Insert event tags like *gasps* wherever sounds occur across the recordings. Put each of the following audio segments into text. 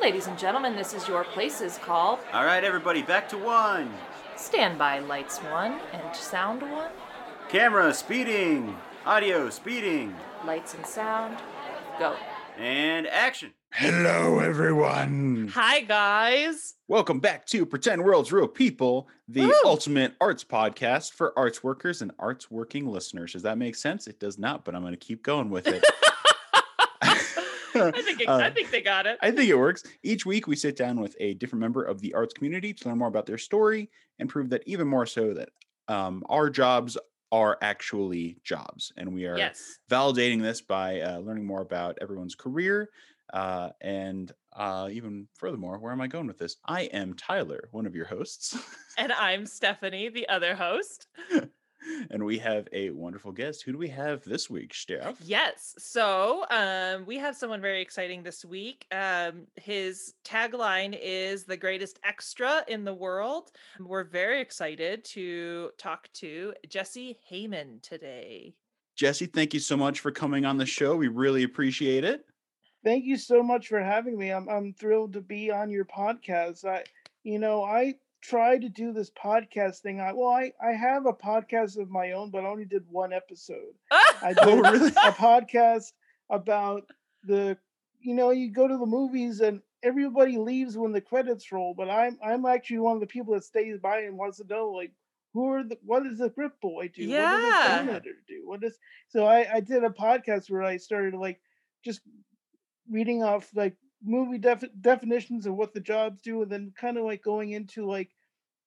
Ladies and gentlemen, this is your places call. All right, everybody, back to one. Stand by lights one and sound one. Camera speeding. Audio speeding. Lights and sound. Go. And action. Hello, everyone. Hi, guys. Welcome back to Pretend World's Real People, the Woo! ultimate arts podcast for arts workers and arts working listeners. Does that make sense? It does not, but I'm going to keep going with it. *laughs* *laughs* I think it, I Uh, think they got it. I think it works. Each week, we sit down with a different member of the arts community to learn more about their story and prove that even more so that um, our jobs are actually jobs. And we are yes. validating this by uh, learning more about everyone's career. Uh, and uh, even furthermore, where am I going with this? I am Tyler, one of your hosts. And I'm Stephanie, the other host. *laughs* and we have a wonderful guest. Who do we have this week, Steph? Yes. So um, we have someone very exciting this week. Um, his tagline is the greatest extra in the world. We're very excited to talk to Jesse Heiman today. Jesse, thank you so much for coming on the show. We really appreciate it. Thank you so much for having me. I'm I'm thrilled to be on your podcast. I you know, I tried to do this podcast thing. I well, I I have a podcast of my own, but I only did one episode. I *laughs* oh, did Oh, really? a podcast about the you know, you go to the movies and everybody leaves when the credits roll, but I'm I'm actually one of the people that stays by and wants to know like who are the what does the grip boy do? What does the Yeah. editor do? What is so I, I did a podcast where I started like just reading off like movie defi- definitions of what the jobs do and then kind of like going into like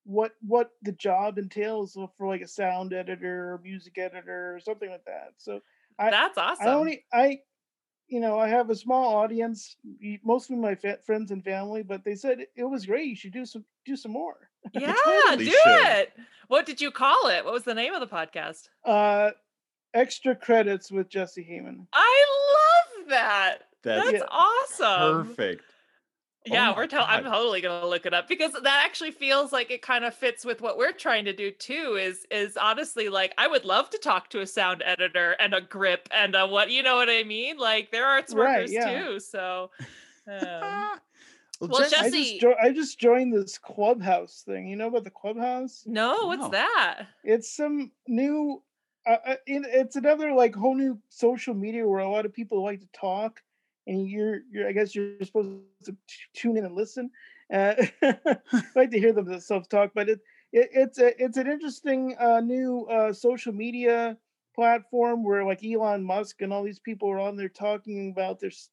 what what the job entails for like a sound editor or music editor or something like that so I- That's awesome. i only i you know i have a small audience mostly my fa- friends and family but they said it was great you should do some do some more *laughs* yeah, totally do should. it. What did you call it? What was the name of the podcast? uh extra credits with jesse heiman I love that. That's That's awesome. perfect. Oh Yeah, my we're tell- I'm totally gonna look it up because that actually feels like it kind of fits with what we're trying to do too. Is is honestly like I would love to talk to a sound editor and a grip and a what you know what I mean. Like they're arts Right, workers yeah. too. So um, *laughs* well, well, Jesse, I just, jo- I just joined this clubhouse thing you know about the clubhouse no, what's No. that? it's some new uh, uh, it, it's another like whole new social media where a lot of people like to talk and you're you're i guess you're supposed to t- tune in and listen uh, *laughs* *laughs* I like to hear them self talk but it, it it's a, it's an interesting uh, new uh, social media platform where like elon musk and all these people are on there talking about their s-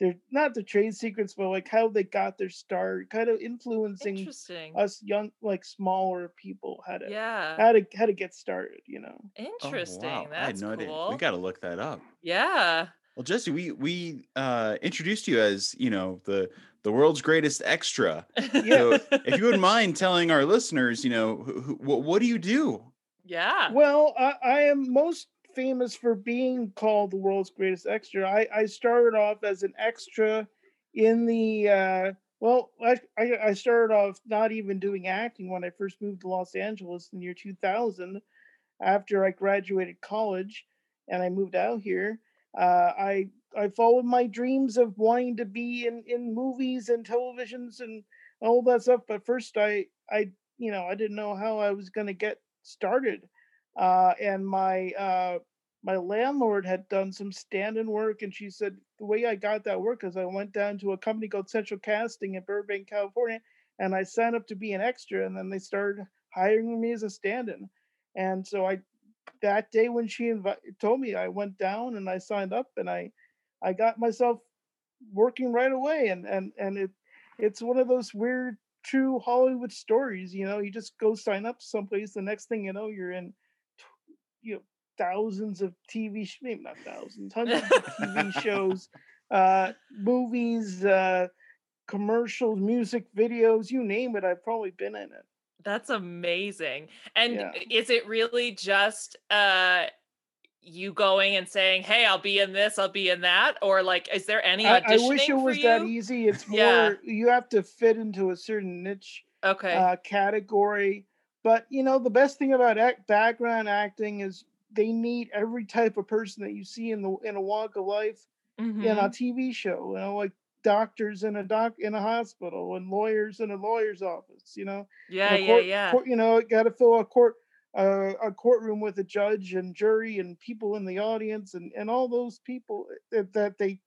their not the trade secrets but like how they got their start kind of influencing us young like smaller people how to Yeah, how to how to get started you know oh, interesting. wow, I had That's no idea. cool. We got to look that up. yeah. Well, Jesse, we we uh, introduced you as you know the the world's greatest extra. *laughs* So if you wouldn't *laughs* mind telling our listeners, you know, who, who, what, what do you do? yeah. well I, I am most famous for being called the world's greatest extra i i started off as an extra in the uh well I, I i started off not even doing acting when i first moved to los angeles in the year 2000 after i graduated college and i moved out here uh i i followed my dreams of wanting to be in in movies and televisions and all that stuff but first i i you know i didn't know how i was going to get started. Uh, and my uh, my landlord had done some stand-in work, and she said the way I got that work is I went down to a company called Central Casting in Burbank, California, and I signed up to be an extra, and then they started hiring me as a stand-in, and so I that day when she invi- told me, I went down and I signed up, and I I got myself working right away, and and and it it's one of those weird true Hollywood stories. You know, you just go sign up someplace, the next thing you know, you're in, you know, thousands of TV, sh- maybe not thousands, hundreds of TV *laughs* shows, uh, movies, uh, commercials, music videos, you name it. I've probably been in it. That's amazing. And Yeah. is it really just uh you going and saying, "Hey, I'll be in this, I'll be in that," or like, is there any I, I wish it was that easy. It's more Yeah. you have to fit into a certain niche Okay. uh, category. But you know, the best thing about act, background acting is they need every type of person that you see in the in a walk of life in a Mhm. TV show. You know, like doctors in a doc in a hospital and lawyers in a lawyer's office. You know, Yeah, a yeah, yeah. court- you know, got to fill a court uh, a courtroom with a judge and jury and people in the audience and and all those people that, that they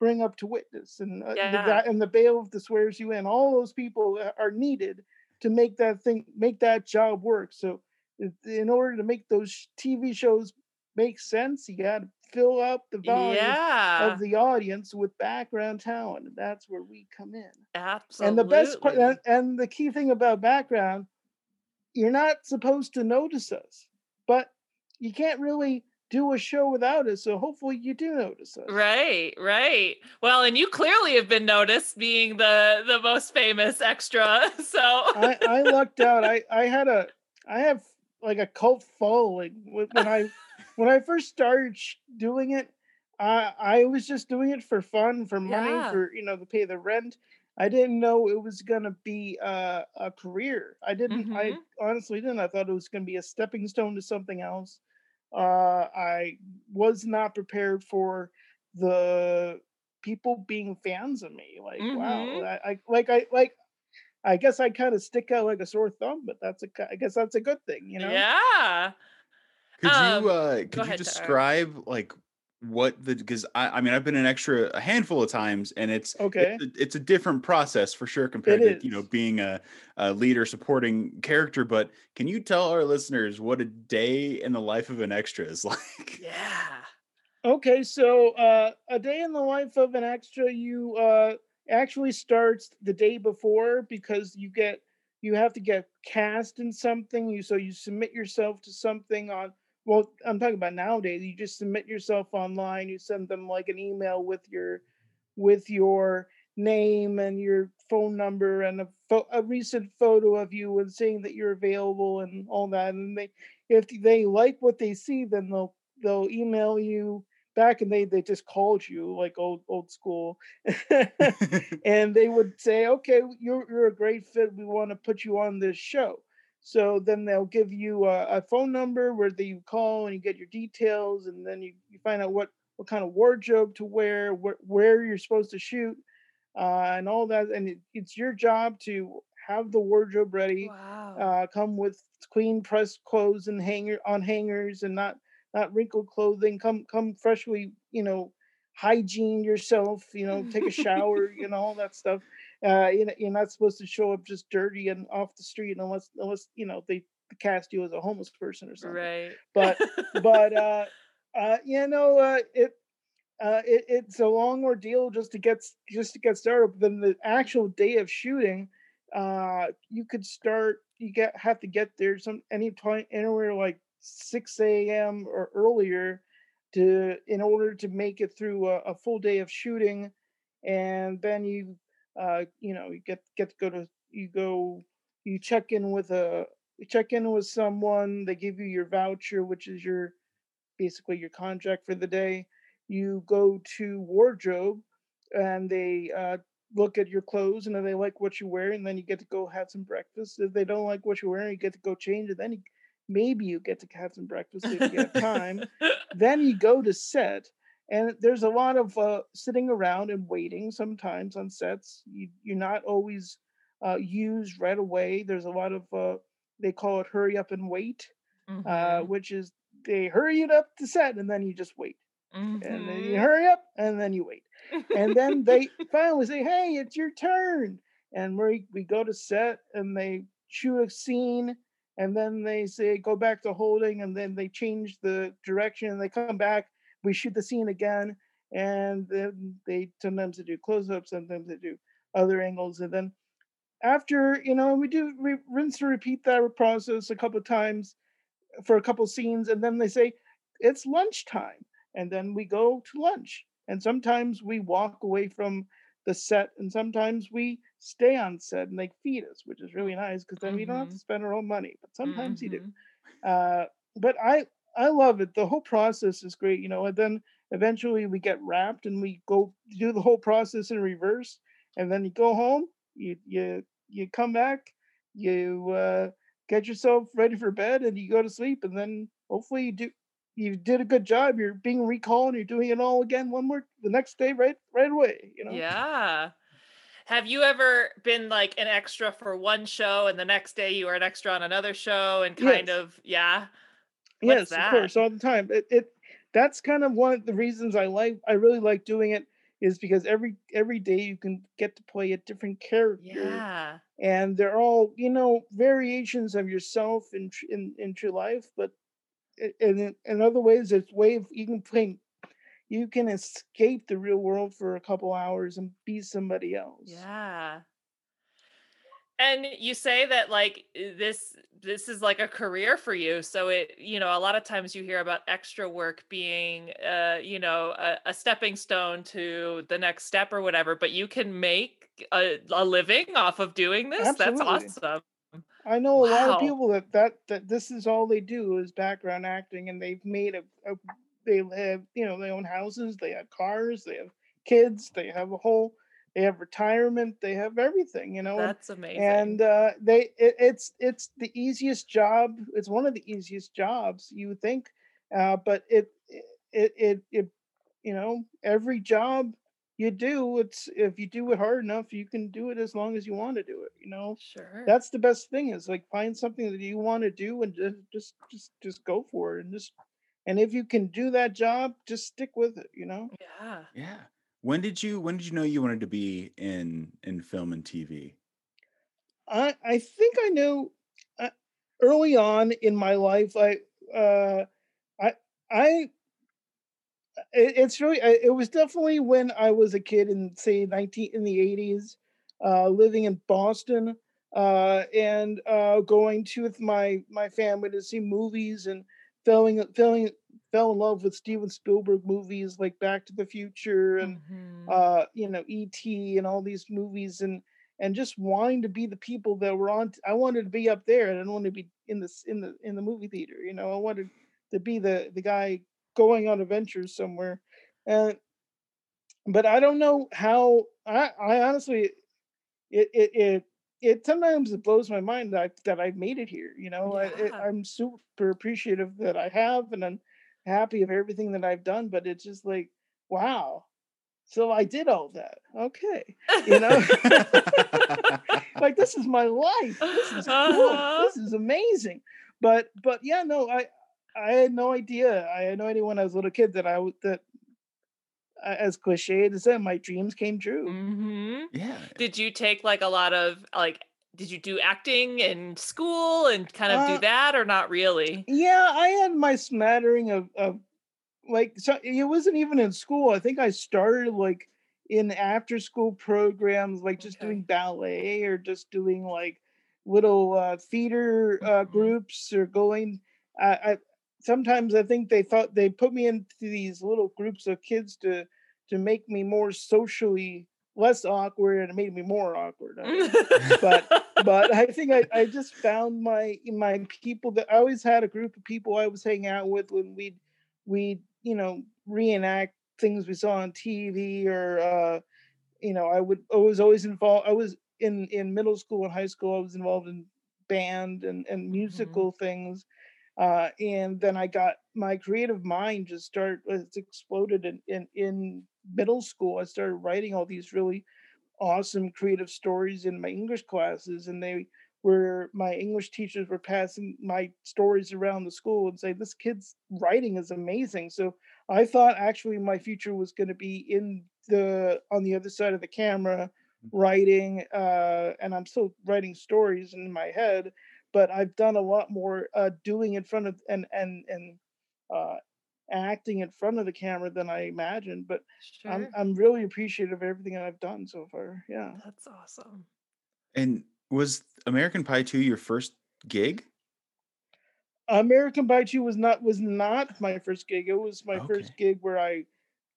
bring up to witness and uh, the Yeah. guy and the bailiff that swears you in. All those people are needed to make that thing make that job work. So in order to make those TV shows make sense, you got to fill up the volume Yeah, of the audience with background talent. And that's where we come in. absolutely. And the best part, and, and the key thing about background, you're not supposed to notice us, but you can't really do a show without us. So hopefully you do notice us. Right, right. Well, and you clearly have been noticed being the the most famous extra. *laughs* So I, I lucked out. I, I had a, I have like a cult following when I, *laughs* when I first started doing it. I, I was just doing it for fun, for money, Yeah. for you know to pay the rent. I didn't know it was gonna be a, a career. I didn't. I Mhm. honestly didn't. I thought it was gonna be a stepping stone to something else. Uh, I was not prepared for the people being fans of me. Like, wow, Mhm. I, I like I like. I guess I kind of stick out like a sore thumb, but that's a. ki- I guess that's a good thing, you know. yeah. Could Um, you uh could you ahead, Tara. describe like what the because I, I mean I've been an extra a handful of times and it's Okay. it's a, it's a different process for sure compared to you know being a, a leader supporting character but can you tell our listeners what a day in the life of an extra is *laughs* like Yeah. Okay, so uh, a day in the life of an extra, you uh, actually starts the day before because you get you have to get cast in something. You so you submit yourself to something on. Well, I'm talking about nowadays. You just submit yourself online. You send them like an email with your with your name and your phone number and a, pho- a recent photo of you and saying that you're available and all that. And they if they like what they see, then they'll they'll email you back and they they just called you like old old school. *laughs* *laughs* And they would say okay you're you're a great fit. We want to put you on this show. So then they'll give you a, a phone number where they, you call and you get your details and then you, you find out what what kind of wardrobe to wear where, where you're supposed to shoot uh, and all that and it, it's your job to have the wardrobe ready Wow. uh, come with clean pressed clothes and hanger on hangers and not not wrinkled clothing come come freshly you know hygiene yourself you know take a shower you know all that stuff uh you know, you're not supposed to show up just dirty and off the street unless unless you know they cast you as a homeless person or something right. but but *laughs* uh uh you know uh it uh it, it's a long ordeal just to get just to get started but then the actual day of shooting uh you could start you get have to get there some any time anywhere like 6 a.m or earlier to in order to make it through a, a full day of shooting and then you uh you know you get get to go to you go you check in with a you check in with someone they give you your voucher which is your basically your contract for the day. You go to wardrobe and they uh, look at your clothes and if they like what you wear and then you get to go have some breakfast. If they don't like what you're wearing you get to go change and then you, maybe you get to have some breakfast if you have time. *laughs* Then you go to set and there's a lot of uh, sitting around and waiting sometimes on sets. You, you're not always uh, used right away. There's a lot of uh, they call it hurry up and wait uh, Mhm, which is they hurry it up to set and then you just wait. And then you mhm. hurry up and then you wait. And then they *laughs* finally say hey it's your turn. And we, we go to set and they shoot a scene and then they say go back to holding and then they change the direction and they come back we shoot the scene again and then they sometimes they do close-ups sometimes they do other angles and then after you know we do re- rinse and repeat that process a couple times for a couple scenes and then they say it's lunchtime and then we go to lunch and sometimes we walk away from the set and sometimes we stay on set and they feed us which is really nice because then we don't have to Mhm. spend our own money but sometimes you do Mhm. uh, but I I love it. The whole process is great, you know. And then eventually we get wrapped and we go do the whole process in reverse, and then you go home, you you you come back, you uh, get yourself ready for bed, and you go to sleep, and then hopefully you do you did a good job. You're being recalled. And you're doing it all again one more the next day, right right away. You know. Yeah. Have you ever been like an extra for one show and the next day you were an extra on another show and kind Yes. of yeah? What's yes, that? of course, all the time. It, it that's kind of one of the reasons I like I really like doing it is because every every day you can get to play a different character. Yeah. and they're all you know variations of yourself in in in true life but in in- other ways it's way of, you can play you can escape the real world for a couple hours and be somebody else Yeah. And you say that like this this is like a career for you. So it, you know, a lot of times you hear about extra work being uh, you know, a, a stepping stone to the next step or whatever, but you can make a, a living off of doing this. That's awesome. i know a lot of people that that that this is all they do is background acting and they've made a, a they have you know they own houses they have cars they have kids they have a whole they have retirement they have everything you know That's amazing. and uh, they it, it's it's the easiest job it's one of the easiest jobs you think uh, but it it it it you know every job you do it's if you do it hard enough you can do it as long as you want to do it you know sure. that's the best thing is like find something that you want to do and just just just just go for it and just and if you can do that job just stick with it you know yeah. Yeah. When did you when did you know you wanted to be in in film and TV? I I think I knew uh, early on in my life. I uh, I I it, it's really it was definitely when I was a kid in say nineteen in the eighties, uh, living in Boston, uh, and uh, going to with my my family to see movies and falling falling fell in love with Steven Spielberg movies like Back to the Future and Mhm. uh you know et and all these movies and and just wanting to be the people that were on i wanted to be up there and i didn't want to be in this in the in the movie theater you know i wanted to be the the guy going on adventures somewhere and but i don't know how i i honestly it it it, it sometimes it blows my mind that I, that I've made it here. You know, I, it, Yeah. I'm super appreciative that I have, and I'm happy of everything that I've done. But it's just like, wow, so I did all that. Okay, you know, *laughs* like this is my life. This is cool. Uh-huh. This is amazing. But but yeah, no, I I had no idea. I had no idea when I was a little kid that I would that as cliche as that, my dreams came true. hmm yeah. Did you take like a lot of like? Did you do acting in school and kind of do Uh, that, or not really? Yeah, I had my smattering of, of like so it wasn't even in school. I think I started like in after school programs, like just Okay. doing ballet or just doing like little uh, theater uh, Mhm. groups or going. I, I sometimes I think they thought they put me into these little groups of kids to to make me more socially less awkward and it made me more awkward. I don't know *laughs* but- but I think I, I just found my my people that I always had a group of people I was hanging out with when we'd we'd you know reenact things we saw on TV or uh, you know I would I was always involved I was in in middle school and high school I was involved in band and and musical things uh, and then I got my creative mind just started it's exploded in, in in middle school I started writing all these really awesome creative stories in my English classes, and they were my English teachers were passing my stories around the school and say this kid's writing is amazing. So I thought actually my future was going to be in the on the other side of the camera writing uh and i'm still writing stories in my head but i've done a lot more uh doing in front of and and and uh acting in front of the camera than i imagined but sure. I'm I'm really appreciative of everything I've done so far. Yeah. That's awesome. And was American Pie 2 your first gig? American Pie 2 was not was not my first gig. It was my first gig where I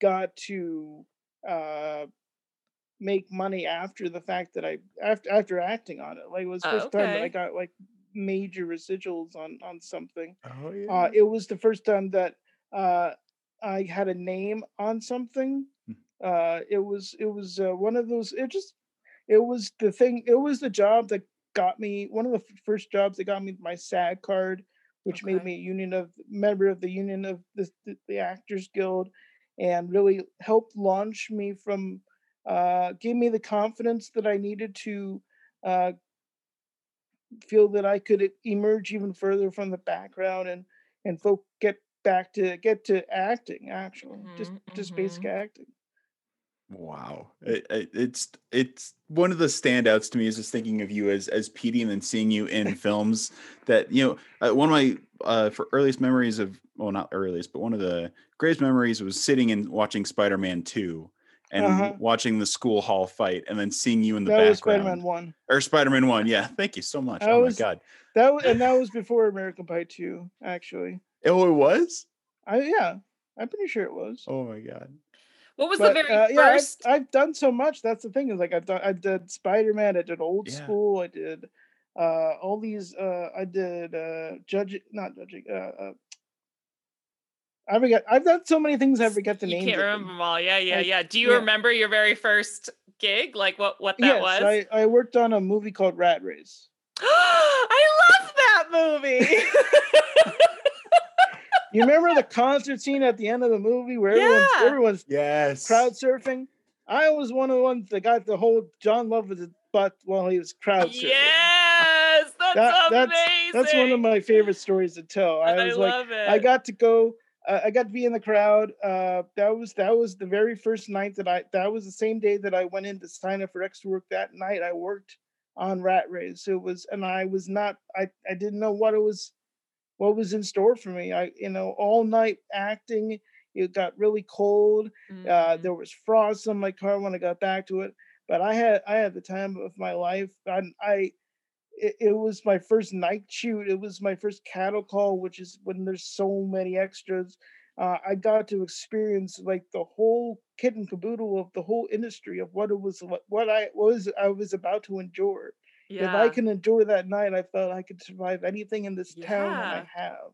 got to uh make money after the fact that I after after acting on it. Like it was the Oh, first time that I got like major residuals on on something. Oh yeah. Uh it was the first time that uh I had a name on something. Hmm. Uh it was it was uh, one of those it just it was the thing it was the job that got me one of the first jobs that got me my SAG card which made me a union of member of the union of the, the, the Actors Guild, and really helped launch me from, uh, gave me the confidence that I needed to uh, feel that I could emerge even further from the background and and folk get back to get to acting actually just Mhm, just basic acting. Wow, it, it- it's it's one of the standouts to me is just thinking of you as as Petey and then seeing you in *laughs* films that you know uh, one of my uh, for earliest memories of well not earliest but one of the greatest memories was sitting and watching Spider Man Two and Uh-huh. watching the school hall fight and then seeing you in the that was background spider-man one or Spider Man One. Yeah, thank you so much. That oh was- my god, that was, and *laughs* that was before american pie 2 actually oh it was. i yeah i'm pretty sure it was Oh my god. What was but the very uh, yeah I've, first? I've done so much that's the thing is like i've done i did spider-man i did old Yeah. school i did uh all these uh i did uh judge not judging uh, uh I forget. I've done so many things. I forget the you names. can't remember them. them all. Yeah, yeah, I- yeah. Do you yeah. remember your very first gig? Like what what that yes, was? I, I worked on a movie called Rat Race. *gasps* I love that movie. *laughs* You remember the concert scene at the end of the movie where everyone's, Yeah. everyone's Yes. crowd surfing? I was one of the ones that got the whole Jon Lovitz the butt while he was crowd surfing. yes, that's That- amazing. That's one of my favorite stories to tell. I I was like, it. I got to go. Uh, I got to be in the crowd. Uh, that was that was the very first night that I. That was the same day that I went in to sign up for extra work. That night I worked on Rat Race. It was, and I was not. I I didn't know what it was, what was in store for me. I you know all night acting. It got really cold. Uh, Mhm. there was frost on my car when I got back to it. But I had I had the time of my life. I, I it, it was my first night shoot. It was my first cattle call, which is when there's so many extras. Uh, I got to experience like the whole kit and caboodle of the whole industry of what it was, what, what I was I was about to endure. yeah. If I can endure that night, I felt I could survive anything in this town that I have.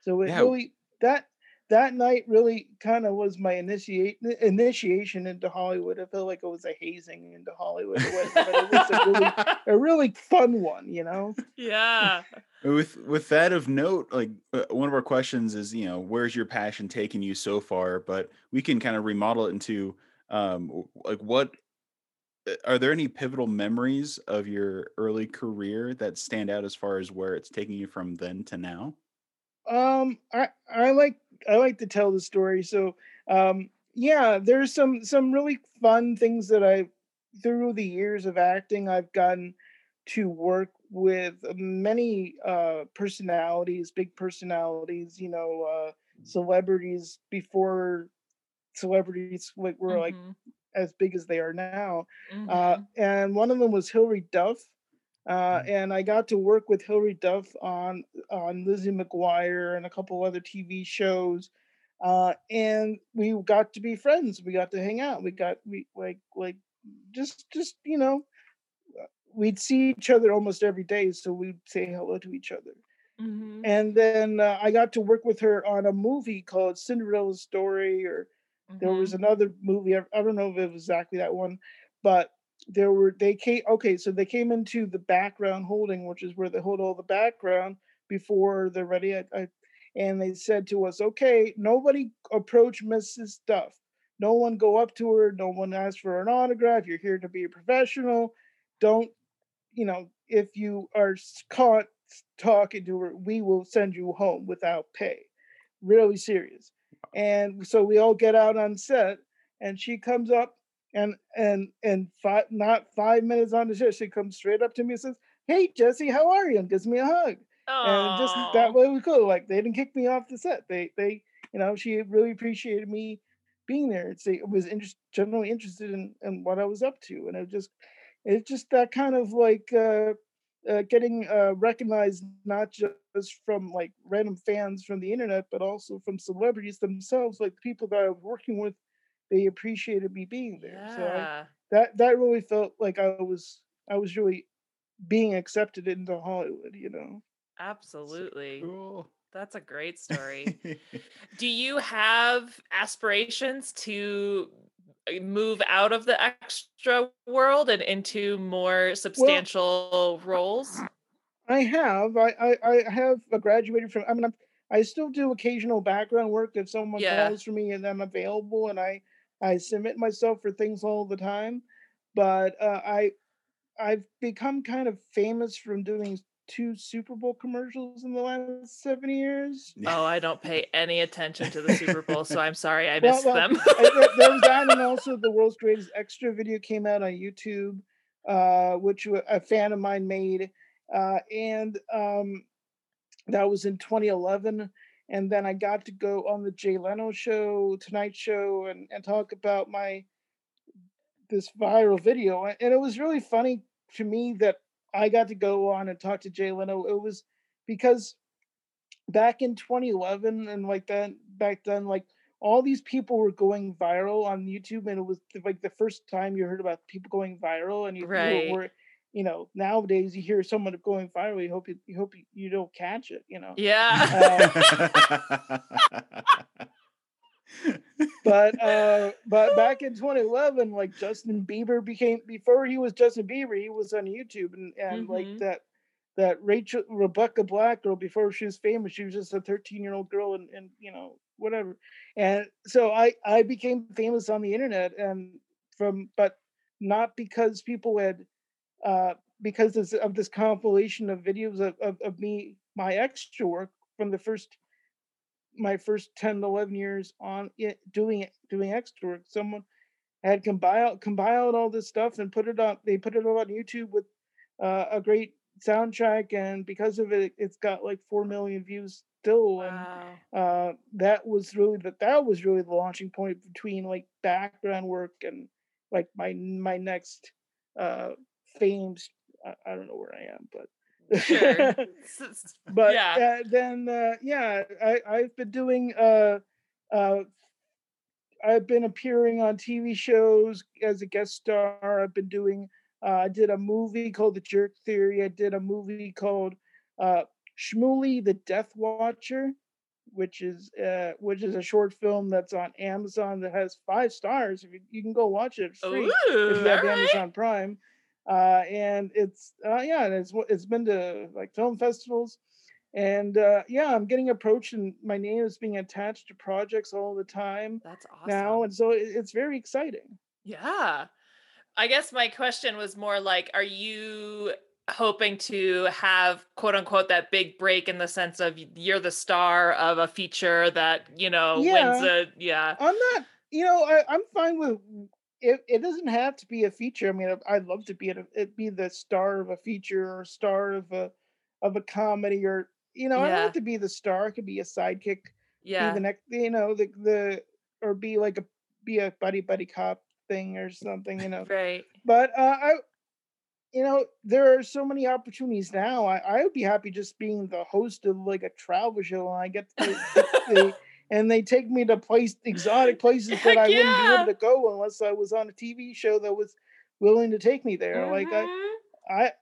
So it Yeah. really that that night really kind of was my initiate initiation into Hollywood. I felt like it was a hazing into Hollywood, It was- but it was a really *laughs* a really fun one, you know. yeah. with with that of note like uh, one of our questions is you know where's your passion taking you so far but we can kind of remodel it into um like what uh, are there any pivotal memories of your early career that stand out as far as where it's taking you from then to now Um, I I like I like to tell the story. So, um, yeah, there's some some really fun things that I through the years of acting I've gotten to work with many uh personalities, big personalities, you know, uh celebrities before celebrities like were like Mhm, as big as they are now. mhm. Uh, and one of them was Hilary Duff. Uh, Mm. and I got to work with Hilary Duff on on Lizzie McGuire and a couple other TV shows. Uh, and we got to be friends. We got to hang out. We got we like like just just you know uh, we'd see each other almost every day, so we'd say hello to each other. Mhm. And then uh, I got to work with her on a movie called Cinderella's Story, or there was Mhm. another movie. I, I don't know if it was exactly that one, but there were they came. Okay, so they came into the background holding, which is where they hold all the background before they're ready. I, I, and they said to us, "Okay, nobody approach Mrs. Duff. No one go up to her. No one ask for an autograph. You're here to be a professional. Don't, you know, if you are caught talking to her, we will send you home without pay. Really serious." and so we all get out on set and she comes up and and and five not five minutes on the show she comes straight up to me and says hey jesse how are you? and gives me a hug. And just that way was cool like they didn't kick me off the set. They they you know she really appreciated me being there. It's it was interest, generally interested in, in what i was up to and it just it's just that kind of like uh uh, getting uh, recognized not just from like random fans from the internet, but also from celebrities themselves, like people that I was working with. They appreciated me being there, so I, that that really felt like I was I was really being accepted into Hollywood. You know, Absolutely. cool That's a great story. *laughs* Do you have aspirations to uh, move out of the extra world and into more substantial roles? I have. I, I, I have uh, graduated from. I mean, I'm, I still do occasional background work if someone Yeah. calls for me and I'm available, and I I submit myself for things all the time. But uh, I I've become kind of famous from doing two Super Bowl commercials in the last seven years. Oh, I don't pay any attention to the Super Bowl, so I'm sorry I missed well, them. I- there- *laughs* there was that, and also the world's greatest extra video came out on YouTube, uh, which a fan of mine made, uh, and um, that was in 2011. And then I got to go on the Jay Leno show, Tonight Show, and and talk about my this viral video, and it was really funny to me that I got to go on and talk to Jay Leno. It was because back in 2011 and like then back then like all these people were going viral on YouTube and it was like the first time you heard about people going viral and you, you Right. were you know nowadays you hear someone going viral you hope you, you hope you, you don't catch it you know yeah. *laughs* but uh but back in 2011 like Justin Bieber became before he was Justin Bieber he was on YouTube and and Mhm. like that that Rachel Rebecca Black girl before she was famous she was just a 13 year old girl and and you know whatever and so I I became famous on the internet and from but not because people had uh because of this compilation of videos of, of, of me my extra work from the first my first 10 11 years on it doing it doing extra work. Someone had compiled compiled all this stuff and put it on they put it up on youtube with uh, a great soundtrack and because of it it's got like 4 million views still and uh that was really that that was really the launching point between like background work and like my my next uh fames I, I don't know where i am but Sure. *laughs* But yeah. uh, then uh, yeah I, i've been doing uh uh i've been appearing on tv shows as a guest star i've been doing uh, i did a movie called the jerk theory i did a movie called uh shmuley the death watcher which is uh which is a short film that's on amazon that has five stars if you, you can go watch it free Ooh, if you have alright. Amazon Prime. Uh, and it's uh, yeah, and it's it's been to like film festivals, and uh, yeah, I'm getting approached, and my name is being attached to projects all the time That's awesome. now, and so it, it's very exciting. Yeah. I guess my question was more like, are you hoping to have quote unquote that big break in the sense of you're the star of a feature that, you know, wins Yeah. a yeah. I'm not, you know, I, I'm fine with it. It doesn't have to be a feature. I mean, I'd love to be a, it be the star of a feature or star of a of a comedy or you know, I don't have to be the star. I could be a sidekick. Yeah. be the next you know the the or be like a be a buddy buddy cop thing or something you *laughs* know Right. but uh i you know there are so many opportunities now i i would be happy just being the host of like a travel show and i get to the, and they take me to place exotic *laughs* places that i wouldn't be able to go unless i was on a tv show that was willing to take me there like i Mhm. I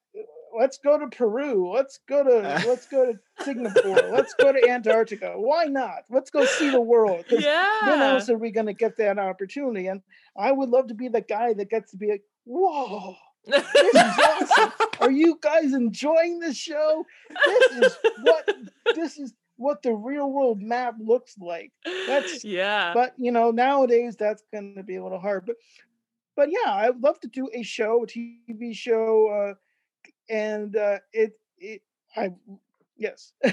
let's go to Peru. Let's go to let's go to *laughs* Singapore. let's go to Antarctica. Why not? Let's go see the world. yeah. When else are we going to get that opportunity? And I would love to be the guy that gets to be like, whoa, this is awesome. Are *laughs* you guys enjoying this show? This is what this is what the real world map looks like. That's- yeah. But you know, nowadays that's going to be a little hard. But but yeah, I'd love to do a show, a TV show, uh, and uh, it it I yes. In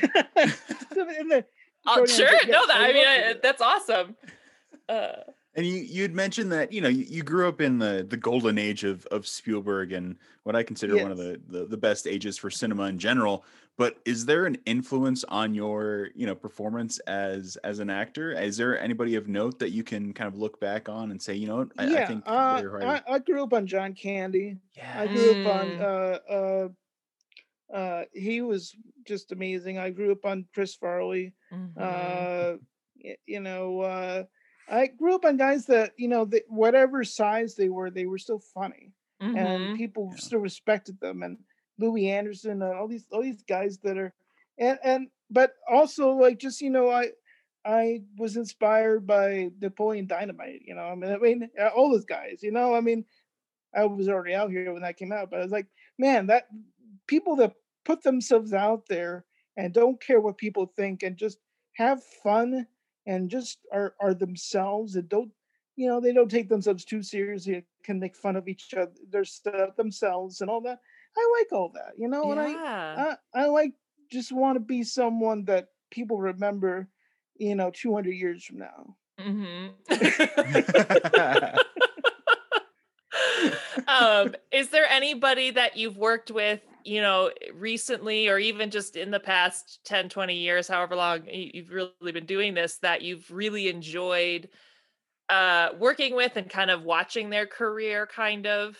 the Oh, short sure. answer, no, that I'd I mean I, that's awesome. Uh, And you you'd mentioned that you know you, you grew up in the the golden age of of Spielberg and what I consider one of the, the the best ages for cinema in general. But is there an influence on your you know performance as as an actor? Is there anybody of note that you can kind of look back on and say you know I, yeah, I think uh, they're I. I grew up on John Candy. yeah. I grew up on Mm. uh uh uh he was just amazing. I grew up on Chris Farley. mhm. Uh you know, uh I grew up on guys that, you know, that whatever size they were, they were still funny. Mhm. and people Yeah. still respected them and Louie Anderson and all these all these guys that are and and but also like just you know I I was inspired by Napoleon Dynamite you know I mean I mean uh, all those guys you know I mean I was already out here when that came out but I was like man that people that put themselves out there and don't care what people think and just have fun and just are are themselves and don't you know they don't take themselves too seriously can make fun of each other their themselves and all that i like all that you know and i yeah. I, I like just want to be someone that people remember, you know, 200 years from now. hmm *laughs* *laughs* um, is there anybody that you've worked with, you know, recently or even just in the past 10, 20 years, however long you've really been doing this, that you've really enjoyed uh, working with and kind of watching their career kind of?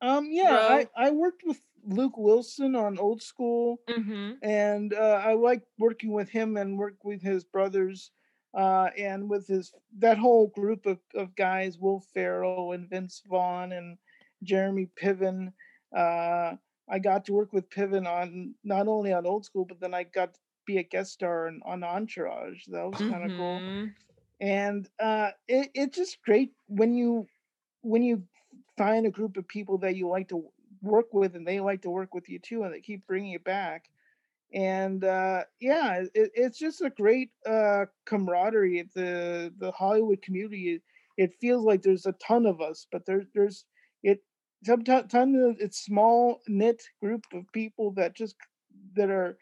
Um, yeah, Bro. I, I worked with Luke Wilson on Old School, Mm-hmm. and uh, I like working with him and work with his brothers, uh, and with his that whole group of, of guys, Will Ferrell and Vince Vaughn and Jeremy Piven. Uh, I got to work with Piven on not only on Old School, but then I got to be a guest star on, on Entourage. That was kind of cool. Mhm. and uh it, it's just great when you when you find a group of people that you like to work with and they like to work with you too and they keep bringing you back. And uh yeah it, it's just a great uh camaraderie at the the hollywood community it, it feels like there's a ton of us but there's there's it sometimes it's small knit group of people that just that are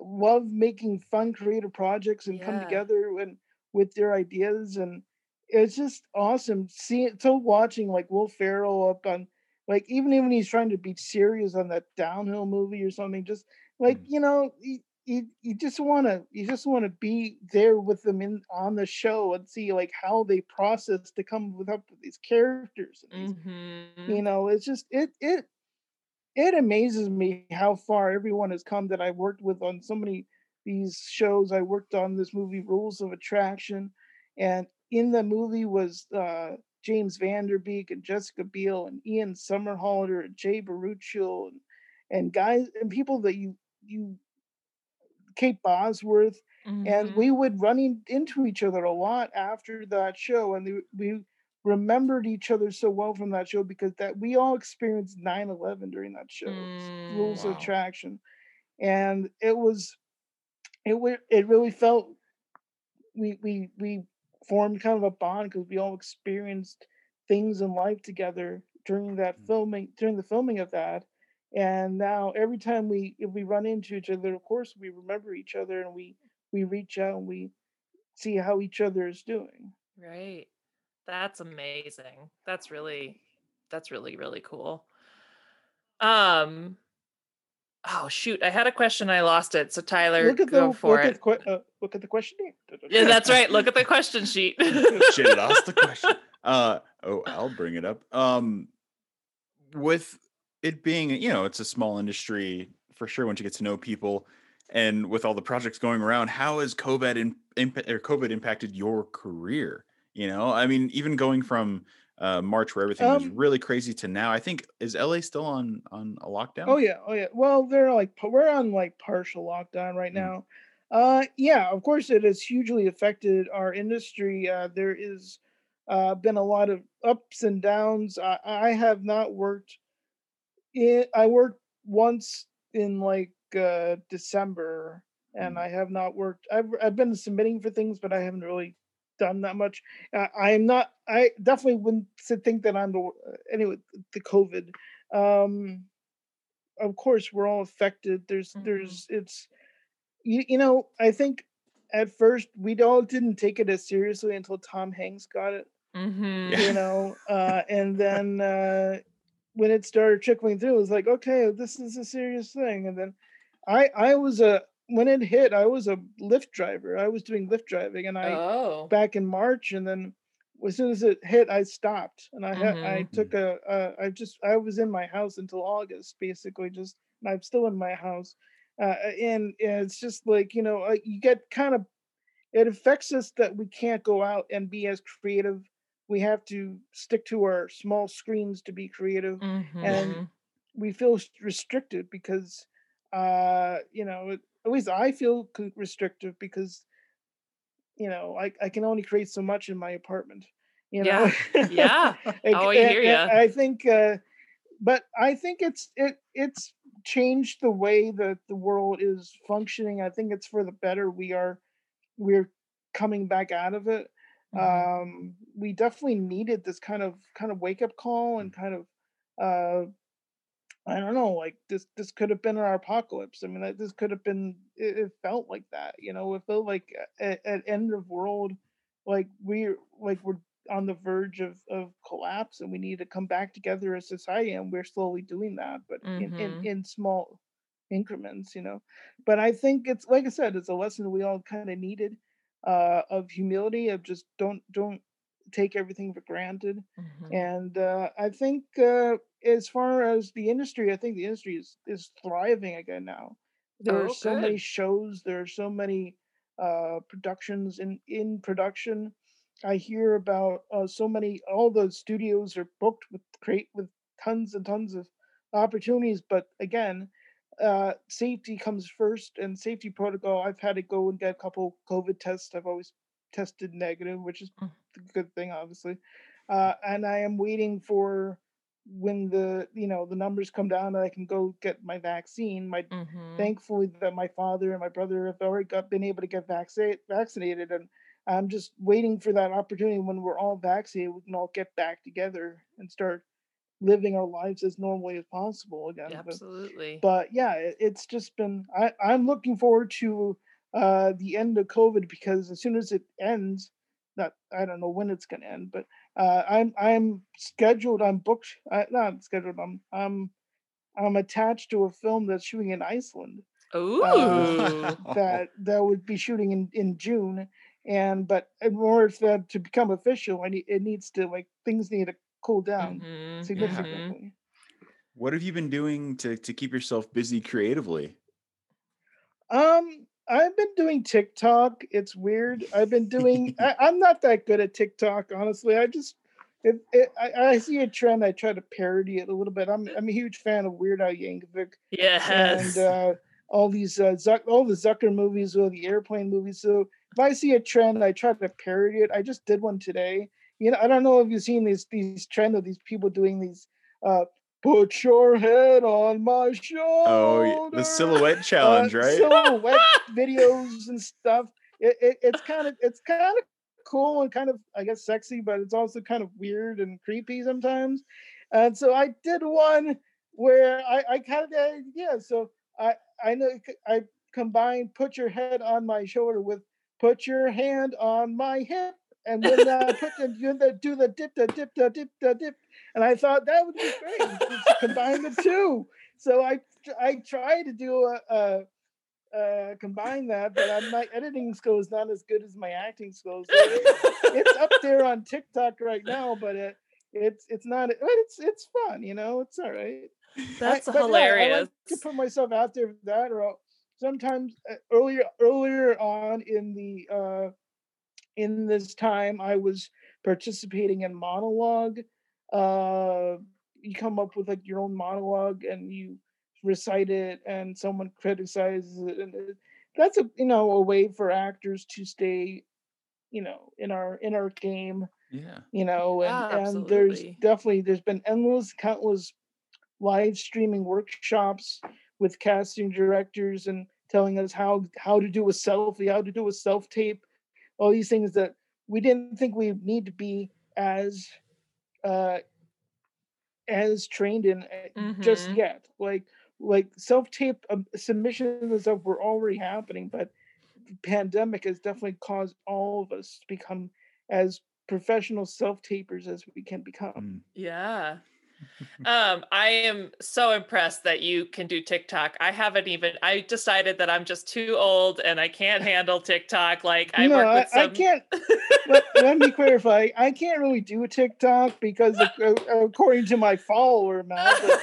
love making fun creative projects and come together and with their ideas and it's just awesome seeing so watching like Will Ferrell up on like even when he's trying to be serious on that downhill movie or something just like Mm. you know you, you, you just want to you just want to be there with them in on the show and see like how they process to come with up with these characters and these Mhm. you know it's just it it it amazes me how far everyone has come that i worked with on so many these shows i worked on this movie rules of attraction and in the movie was uh james van der beek and jessica biel and ian somerhalder and jay baruchel and and guys and people that you you kate bosworth and Mhm. we would run in, into each other a lot after that show and we, we remembered each other so well from that show because that we all experienced 9-11 during that show. S- rules Mm, of attraction. And it was it it really felt we we we formed kind of a bond because we all experienced things in life together during that Mm. filming during the filming of that and now every time we if we run into each other of course we remember each other and we we reach out and we see how each other is doing Right. That's amazing. That's really that's really really cool. Um Oh shoot, I had a question I lost it. So Tyler, look at the go for look it. At, que- uh, look at the question Yeah, that's right. Look at the question sheet. *laughs* Shit, it asked the question. *laughs* Uh oh, I'll bring it up. Um with it being, you know, it's a small industry for sure once you get to know people and with all the projects going around, how has COVID in, imp- or COVID impacted your career? You know, I mean, even going from uh March where everything was Um, really crazy to now, I think is LA still on on a lockdown? Oh yeah, oh yeah. Well, they're like we're on like partial lockdown right Mm. now. Uh, yeah, of course it has hugely affected our industry. Uh, there is uh, been a lot of ups and downs. I, I have not worked. In, I worked once in like uh, December, and Mm. I have not worked. I've I've been submitting for things, but I haven't really done that much. Uh, I'm not. I definitely wouldn't think that I'm the uh, anyway. The COVID. Um, of course we're all affected there's Mhm. there's it's you, you know i think at first we all didn't take it as seriously until tom hanks got it hmm Yeah. you know uh *laughs* and then uh when it started trickling through it was like okay this is a serious thing and then i i was a when it hit i was a lyft driver i was doing lyft driving and i Oh. back in march and then as soon as it hit i stopped and i had i took a, a i just i was in my house until august basically just and i'm still in my house uh, and, and it's just like you know uh, you get kind of it affects us that we can't go out and be as creative we have to stick to our small screens to be creative Mhm. we feel restricted because uh you know it- at least i feel restrictive because you know i, I can only create so much in my apartment you know Yeah. Yeah. *laughs* Oh, I hear and ya. i think uh but I think it's it it's changed the way that the world is functioning. I think it's for the better. We are we're coming back out of it. Mhm. Um, we definitely needed this kind of kind of wake up call and kind of uh I don't know, like this this could have been our apocalypse. I mean, like, this could have been it, it felt like that, you know, it felt like at, at end of world, like we're like we're on the verge of of collapse and we need to come back together as society and we're slowly doing that, but in, in, Mhm. in small increments, you know. But I think it's like I said, it's a lesson we all kind of needed uh of humility, of just don't don't take everything for granted Mhm. and uh, I think uh, as far as the industry, I think the industry is is thriving again now. There are Oh, so many shows. There are so many uh, productions in in production. I hear about uh, so many. All the studios are booked with great with tons and tons of opportunities. But again, uh, safety comes first, and safety protocol. I've had to go and get a couple COVID tests. I've always tested negative, which is Mm. a good thing, obviously uh, and I am waiting for when the you know the numbers come down that I can go get my vaccine. My Mhm. thankfully that my father and my brother have already got been able to get vaccinated vaccinated, and I'm just waiting for that opportunity when we're all vaccinated, we can all get back together and start living our lives as normally as possible again. But Absolutely. but yeah, it, it's just been I, I'm looking forward to uh the end of COVID because as soon as it ends, that I don't know when it's gonna end, but uh I'm I'm scheduled, I'm booked uh, not scheduled, I'm I'm I'm attached to a film that's shooting in Iceland Ooh. *laughs* that that would be shooting in in June. And but in order for that to become official, I need it needs to like things need to cool down Mhm, mhm. significantly. What have you been doing to to keep yourself busy creatively? Um, I've been doing TikTok. It's weird. I've been doing. *laughs* I, I'm not that good at TikTok, honestly. I just, it, it, I, I see a trend. I try to parody it a little bit. I'm, I'm a huge fan of Weird Al Yankovic Yes. and uh, all these uh, Zuck, all the Zucker movies all the airplane movies. So if I see a trend, I try to parody it. I just did one today. You know, I don't know if you've seen these these trend of these people doing these. Uh, Put your head on my shoulder. Oh, the silhouette challenge, uh, right? Silhouette *laughs* videos and stuff. It, it, it's kind of it's kind of cool and kind of I guess sexy, but it's also kind of weird and creepy sometimes. And so I did one where I, I kind of yeah. So I I know I combined put your head on my shoulder with put your hand on my hip. And then I put the, do the do the dip the dip the dip the dip, and I thought that would be great. Just combine the two. So I I tried to do a, a uh, combine that, but I'm, my editing skills not as good as my acting skills. So it- it's up there on TikTok right now, but it, it's it's not. But it's it's fun, you know. It's all right. I- That's but yeah, I hilarious. like to put myself out there for that, or I'll- sometimes uh, earlier earlier on in the uh, in this time, I was participating in monologue. Uh, you come up with like your own monologue and you recite it, and someone criticizes it, and it, that's a you know a way for actors to stay, you know, in our in our game Yeah. you know and Yeah, and there's definitely there's been endless countless live streaming workshops with casting directors and telling us how how to do a selfie how to do a self tape all these things that we didn't think we need to be as uh as trained in uh, just Mhm. yet like like self tape um, submissions and stuff were already happening but the pandemic has definitely caused all of us to become as professional self tapers as we can become. Mm. Yeah. Um, I am so impressed that you can do TikTok. I haven't even I decided that I'm just too old and I can't handle TikTok. Like I no, work I, with some I can't. let, let me clarify. I can't really do TikTok because, uh, according to my follower amount, but,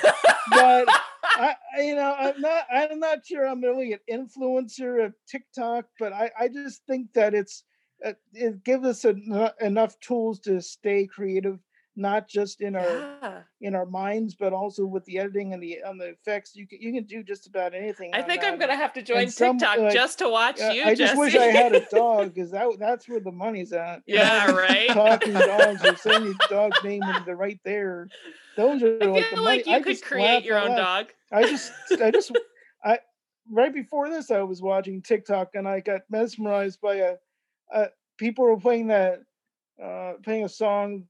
but I, I- you know, I'm not. I'm not sure I'm really an influencer of TikTok, but I, I just think that it's uh, it gives us en- enough tools to stay creative not just in our Yeah. in our minds, but also with the editing and the on the effects. You can you can do just about anything. I think that. I'm gonna have to join some, TikTok like, just to watch Uh, you. I just wish I had a *laughs* dog because that that's where the money's at. yeah, right. *laughs* Talking dogs or *laughs* saying your dog's name when they're right there. Those are I like the money. like you I could create your own dog. I just, I just, I right before this, I was watching TikTok and I got mesmerized by a, a people were playing that, uh, playing a song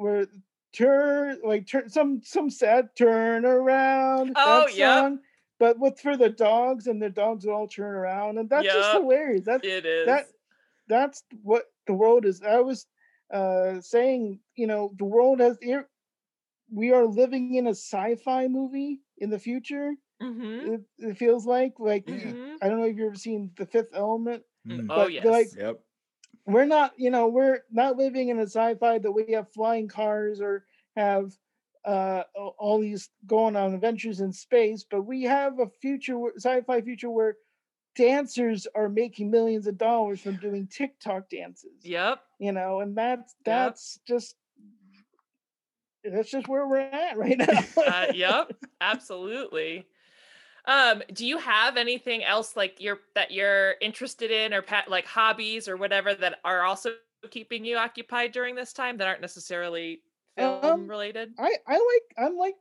where turn like turn some some sad turn around. Oh, that yep. song, but with for the dogs and the dogs would all turn around and that's just Yep. hilarious. That's It is. that that's what the world is. I was uh saying, you know, the world has ir- we are living in a sci-fi movie in the future. hmm It, it feels like like Yeah. hmm I don't know if you've ever seen The Fifth Element. Mm. Oh but yes. they're like- Yep. We're not, you know, we're not living in a sci-fi that we have flying cars or have uh all these going on adventures in space, but we have a future sci-fi future where dancers are making millions of dollars from doing TikTok dances. yep. you know and that's that's just that's just where we're at right now uh, yep *laughs* absolutely um do you have anything else like you're that you're interested in or pat like hobbies or whatever that are also keeping you occupied during this time that aren't necessarily film Um, related? I i like i'm like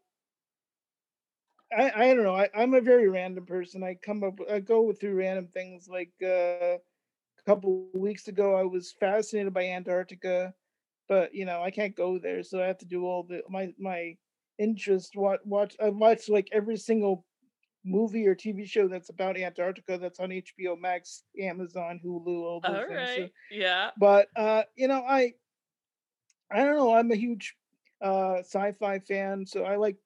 i i don't know I, i'm a very random person. I come up i go through random things like uh a couple weeks ago i was fascinated by antarctica but you know i can't go there so i have to do all the my my interest watch watch i watch like every single movie or tv show that's about antarctica that's on hbo max amazon hulu all those all things so- yeah. but uh you know i i don't know i'm a huge uh sci-fi fan so i like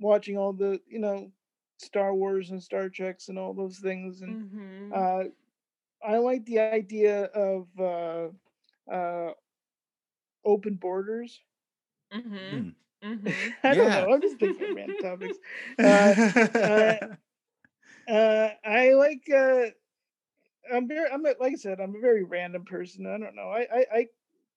watching all the you know star wars and star treks and all those things and hmm uh i like the idea of uh uh open borders. Hmm hmm i don't Yeah. know. I'm just thinking random topics. *laughs* Uh, uh i like uh i'm very i'm a, like i said i'm a very random person. I don't know. I i, I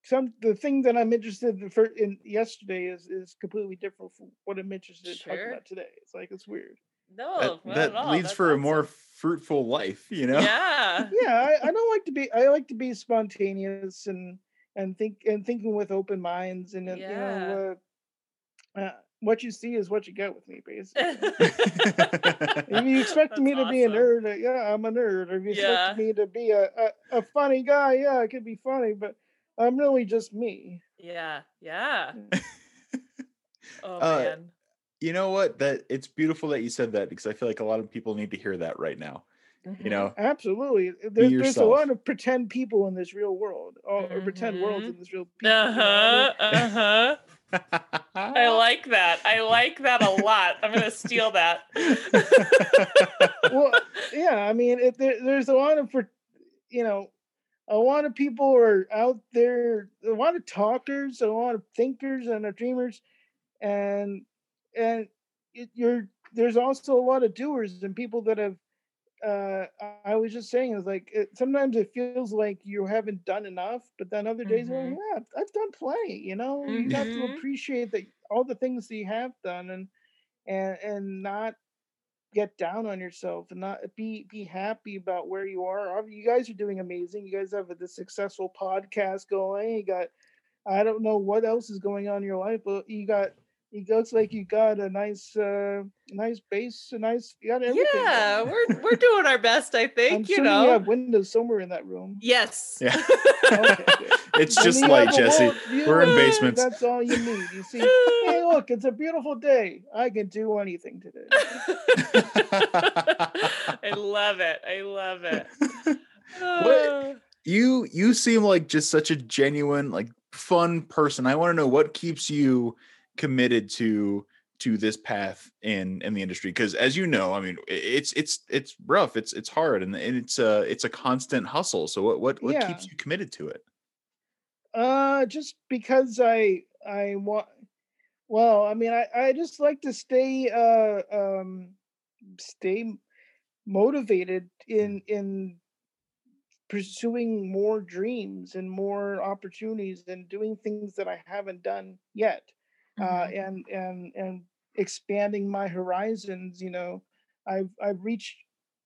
some the thing that i'm interested in, for, in yesterday is is completely different from what i'm interested in talking about today. It's like it's weird. No that, not that at all. leads That's for a more awesome. fruitful life, you know? yeah. Yeah I, I don't like to be i like to be spontaneous and and think and thinking with open minds and uh, you know uh, uh, what you see is what you get with me basically *laughs* If you expect That's me to be a nerd, uh, yeah, I'm a nerd. If you Yeah. expect me to be a, a, a funny guy, yeah, I could be funny, but I'm really just me. yeah yeah oh Uh, man you know what? That it's beautiful that you said that because I feel like a lot of people need to hear that right now. You Mhm. know, Absolutely. There, there's a lot of pretend people in this real world, or, or pretend worlds Mhm. in this real people. you know, uh-huh uh-huh I like that. I like that a lot. I'm gonna steal that. *laughs* well, yeah, I mean, there, there's a lot of, you know, a lot of people are out there, a lot of talkers, a lot of thinkers and dreamers, and and it, you're there's also a lot of doers and people that have. Uh, I- was just saying, is like it, sometimes it feels like you haven't done enough, but then other days, like, Mhm. yeah, I've- done plenty. You know, you have to Mhm. appreciate that all the things that you have done, and and and not get down on yourself and not be be happy about where you are. You guys are doing amazing. You guys have a, this successful podcast going. You got I don't know what else is going on in your life, but you got it looks like you got a nice uh nice base, a nice you got everything. Yeah, we're we're doing our best, I *laughs* I'm think. You assuming know. you have windows somewhere in that room. yes. Yeah. Okay, *laughs* it's just you light, Jesse. whole We're in of- basements. That's all you need. You see, *laughs* hey, look, it's a beautiful day. I can do anything today. I love it. I love it. What- you you seem like just such a genuine like fun person i want to know what keeps you committed to to this path in in the industry because as you know i mean it's it's it's rough it's it's hard and, and it's a it's a constant hustle so what what, what keeps you committed to it? Uh, just because I I want. Well, I mean, I I just like to stay uh um stay motivated in in pursuing more dreams and more opportunities and doing things that I haven't done yet, uh, Mhm. and and and expanding my horizons. You know, I've I've reached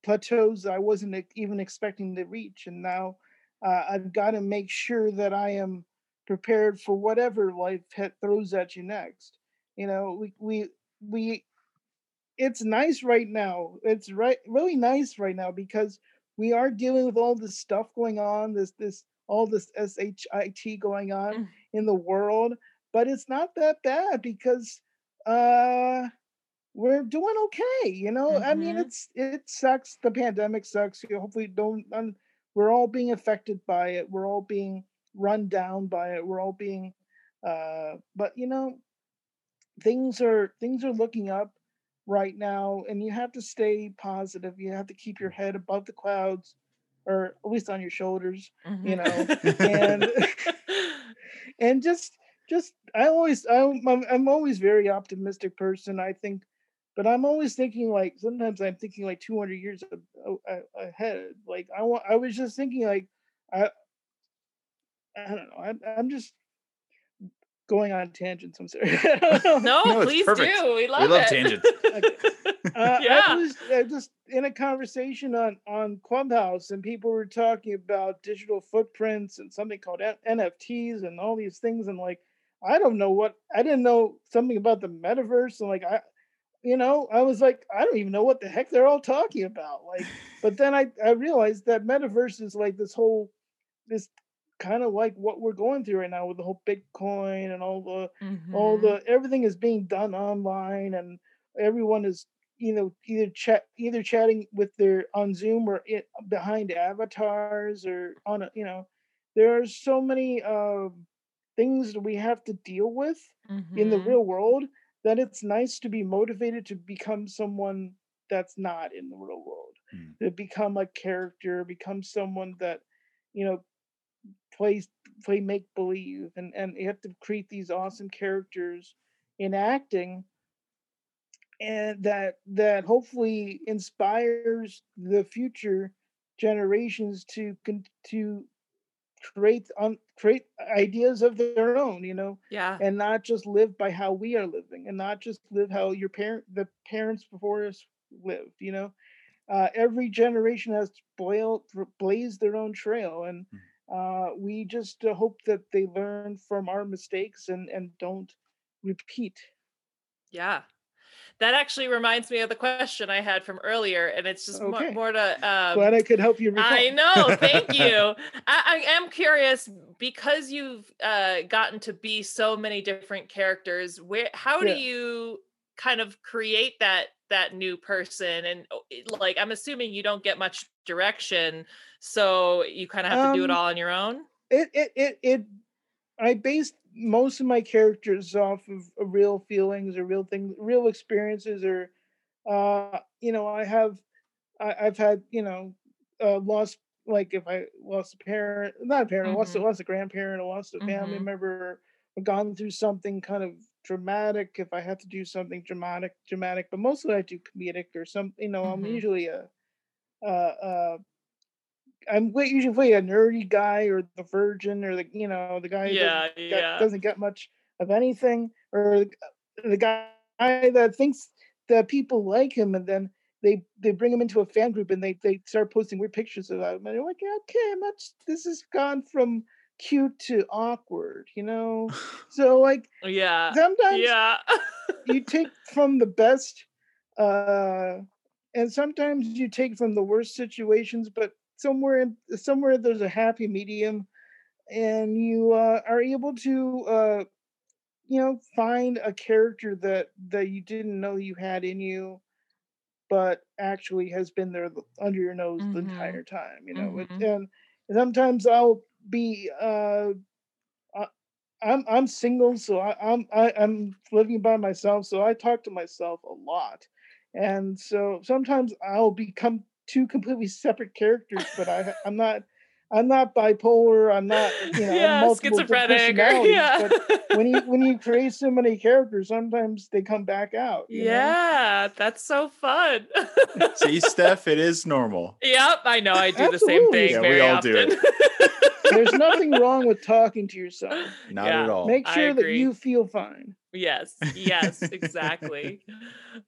plateaus I wasn't even expecting to reach, and now uh, I've got to make sure that I am prepared for whatever life throws at you next. You know, we we we it's nice right now. It's right really nice right now because we are dealing with all this stuff going on, this this all this SHIT going on Mm. in the world, but it's not that bad because uh we're doing okay, you know. I mean, Mhm. it's it sucks. The pandemic sucks. You hopefully, don't. Um, we're all being affected by it. We're all being run down by it. We're all being, uh. But you know, things are things are looking up right now, and you have to stay positive. You have to keep your head above the clouds, or at least on your shoulders, you know, *laughs* and *laughs* *laughs* and just just I always I'm I'm, I'm always very optimistic person. I think, but I'm always thinking like sometimes I'm thinking like 200 years ahead. Like I want I was just thinking like I I don't know. I'm I'm just going on tangents. I'm sorry. *laughs* no, No, please perfect. do. We love, We love it. tangents. *laughs* Uh, yeah. I was uh, just in a conversation on on Clubhouse, and people were talking about digital footprints and something called N- NFTs and all these things. And like, I don't know what I didn't know something about the metaverse, and like I, you know, I was like, I don't even know what the heck they're all talking about. Like, but then I I realized that metaverse is like this whole this kind of like what we're going through right now with the whole Bitcoin and all the all Mhm. the everything is being done online and everyone is you know either chat either chatting with their on zoom or it behind avatars or on a you know there are so many um things that we have to deal with in the Mhm. real world that it's nice to be motivated to become someone that's not in the real world Hmm. to become a character become someone that you know plays play make believe and and you have to create these awesome characters in acting and that that hopefully inspires the future generations to to create on create ideas of their own you know Yeah. and not just live by how we are living and not just live how your parent the parents before us lived you know uh, every generation has to blaze, blaze their own trail and uh, we just uh, hope that they learn from our mistakes and and don't repeat Yeah. That actually reminds me of the question I had from earlier, and it's just Okay. more to. Um, glad i could help you recall. I know. Thank *laughs* you. I, I am curious because you've uh, gotten to be so many different characters. Where, how Yeah. do you kind of create that that new person? And oh, like, I'm assuming you don't get much direction, so you kind of have to do it Um, all on your own. it it it it I based most of my characters off of, of real feelings or real things, real experiences, or uh, you know, I have I, I've had you know uh, lost like if I lost a parent, not a parent, I lost a lost a grandparent, I lost a family Mhm. member, or gone through something kind of dramatic. If I have to do something dramatic, dramatic, but mostly I do comedic or some. You know, I'm Mhm. usually a uh, uh, I'm usually a nerdy guy or the virgin or the you know the guy Yeah, doesn't, get, yeah. doesn't get much of anything or the, the guy that thinks that people like him and then they they bring him into a fan group and they they start posting weird pictures of him and they're like okay much this has gone from cute to awkward you know *sighs* so like Yeah. sometimes Yeah. you take *laughs* from the best uh and sometimes you take from the worst situations but somewhere somewhere there's a happy medium and you uh, are able to uh you know find a character that that you didn't know you had in you but actually has been there under your nose the Mhm. entire time you know Mhm. and sometimes i'll be uh I- I'm I'm single, so I, I'm I, I'm living by myself, so I talk to myself a lot, and so sometimes I'll become two completely separate characters, but I I'm not I'm not bipolar. I'm not, *laughs* you know, yeah, multiple schizophrenic. *laughs* Or, yeah. But when you when you *laughs* create so many characters, sometimes they come back out. you know? yeah, that's so fun. See, Steph, it is normal. Yep, I know. I do the same thing Yeah, we very all do often. There's nothing wrong with talking to yourself. Not Yeah. at all. Make sure that you feel fine. Yes, yes, exactly. *laughs*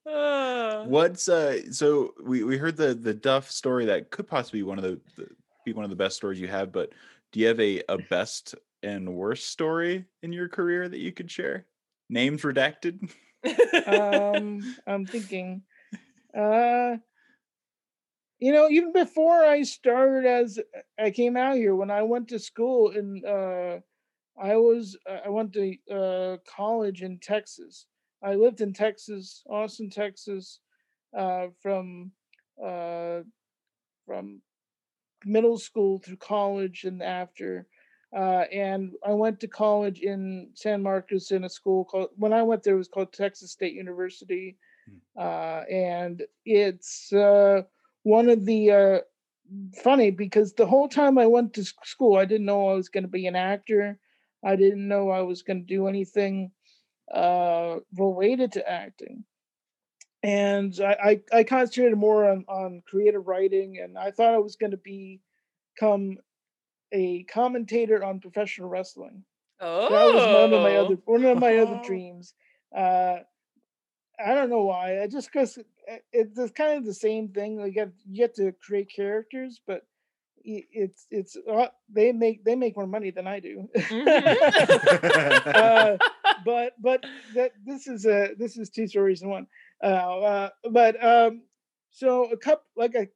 Ah. What's uh? So we we heard the the Duff story that could possibly be one of the, the be one of the best stories you have, but do you have a a best and worst story in your career that you could share? Names redacted. *laughs* um i'm thinking uh you know even before i started as i came out here when i went to school and uh i was i went to uh college in texas i lived in texas austin texas uh from uh from middle school through college and after uh, and I went to college in San Marcos in a school called. When I went there, it was called Texas State University, uh, and it's uh, one of the uh, funny because the whole time I went to school, I didn't know I was going to be an actor. I didn't know I was going to do anything uh, related to acting. And I, I, I concentrated more on, on creative writing, and I thought I was going to become a commentator on professional wrestling. oh, That was one of my other one of my other Oh. dreams. Uh, I don't know why. I just because it, it's kind of the same thing. Like you get you get to create characters, but it's it's uh, they make they make more money than I do. Mhm. *laughs* uh, but but that this is a this is two stories in one. Uh, uh, but um, so a couple like a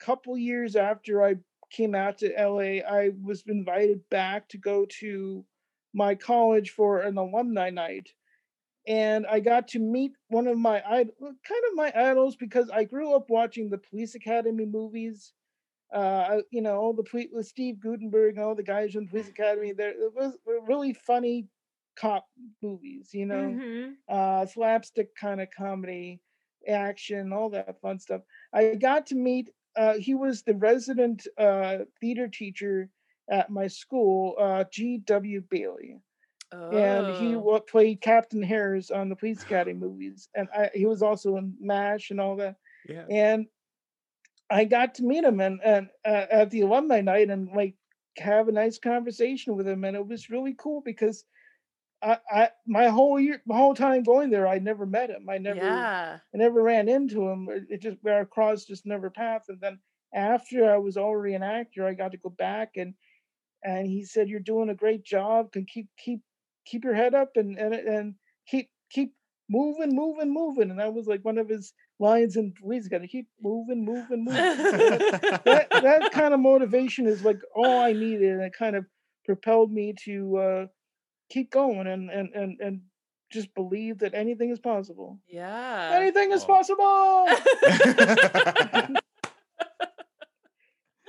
couple years after I came out to LA, I was invited back to go to my college for an alumni night. And I got to meet one of my kind of my idols because I grew up watching the Police Academy movies. Uh, you know, all the police with Steve Guttenberg and all the guys from the Police Academy. There, it was really funny cop movies. You know, Mhm. uh, slapstick kind of comedy, action, all that fun stuff. I got to meet. Uh, he was the resident uh, theater teacher at my school, uh, G.W. Bailey, and he Oh. wa- played Captain Harris on the Police Academy movies, and I, he was also in MASH and all that. yeah. And I got to meet him and, and uh, at the alumni night and like have a nice conversation with him, and it was really cool because I, I my whole year, my whole time going there, I never met him. I never, yeah. I never ran into him. It it just our cross just never paths. And then after I was already an actor, I got to go back and and he said, "You're doing a great job. Can keep keep keep your head up and and and keep keep moving, moving, moving." And that was like one of his lines in Police. Got to keep moving, moving, moving. *laughs* that that kind of motivation is like all I needed, and it kind of propelled me to uh, keep going and and and and just believe that anything is possible. yeah. Anything is Oh. *laughs* possible. *laughs*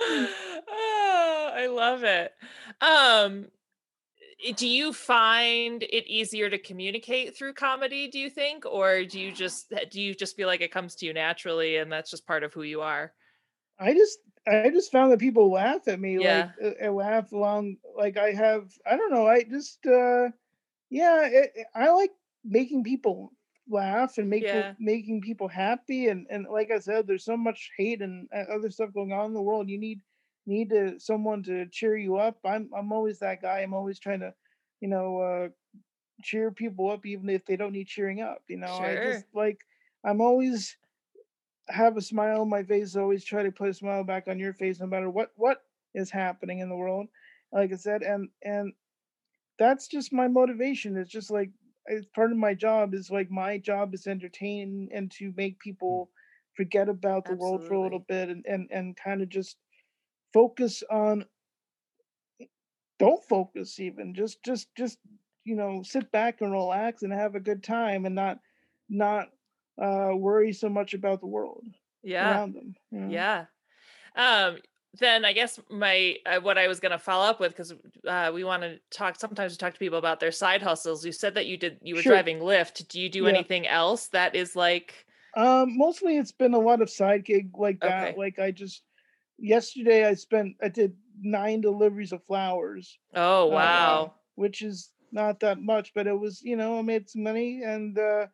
oh, I love it. Um, i- do you find it easier to communicate through comedy? Do you think, or do you just do you just feel like it comes to you naturally and that's just part of who you are? I just I just found that people laugh at me Yeah. like uh, uh, laugh along like I have I don't know I just uh yeah it, it- I like making people laugh and make Yeah. making people happy and and like I said there's so much hate and uh, other stuff going on in the world you need need to someone to cheer you up I'm I'm always that guy I'm always trying to you know uh cheer people up even if they don't need cheering up you know I just like I'm always have a smile on my face always try to put a smile back on your face no matter what what is happening in the world like i said and and that's just my motivation it's just like it's part of my job is like my job is to entertain and to make people forget about the world for a little bit and and, and kind of just focus on don't focus even just just just you know sit back and relax and have a good time and not not uh worry so much about the world Yeah. around them you know? Yeah. Um, then I guess my uh, what I was going to follow up with because uh, we want to talk. Sometimes we talk to people about their side hustles. You said that you did you were Sure. driving Lyft. Do you do Yeah. anything else that is like? Um, mostly it's been a lot of side gig like that. Okay. Like I just yesterday I spent I did nine deliveries of flowers, Oh uh, wow. which is not that much, but it was you know I made some money and uh,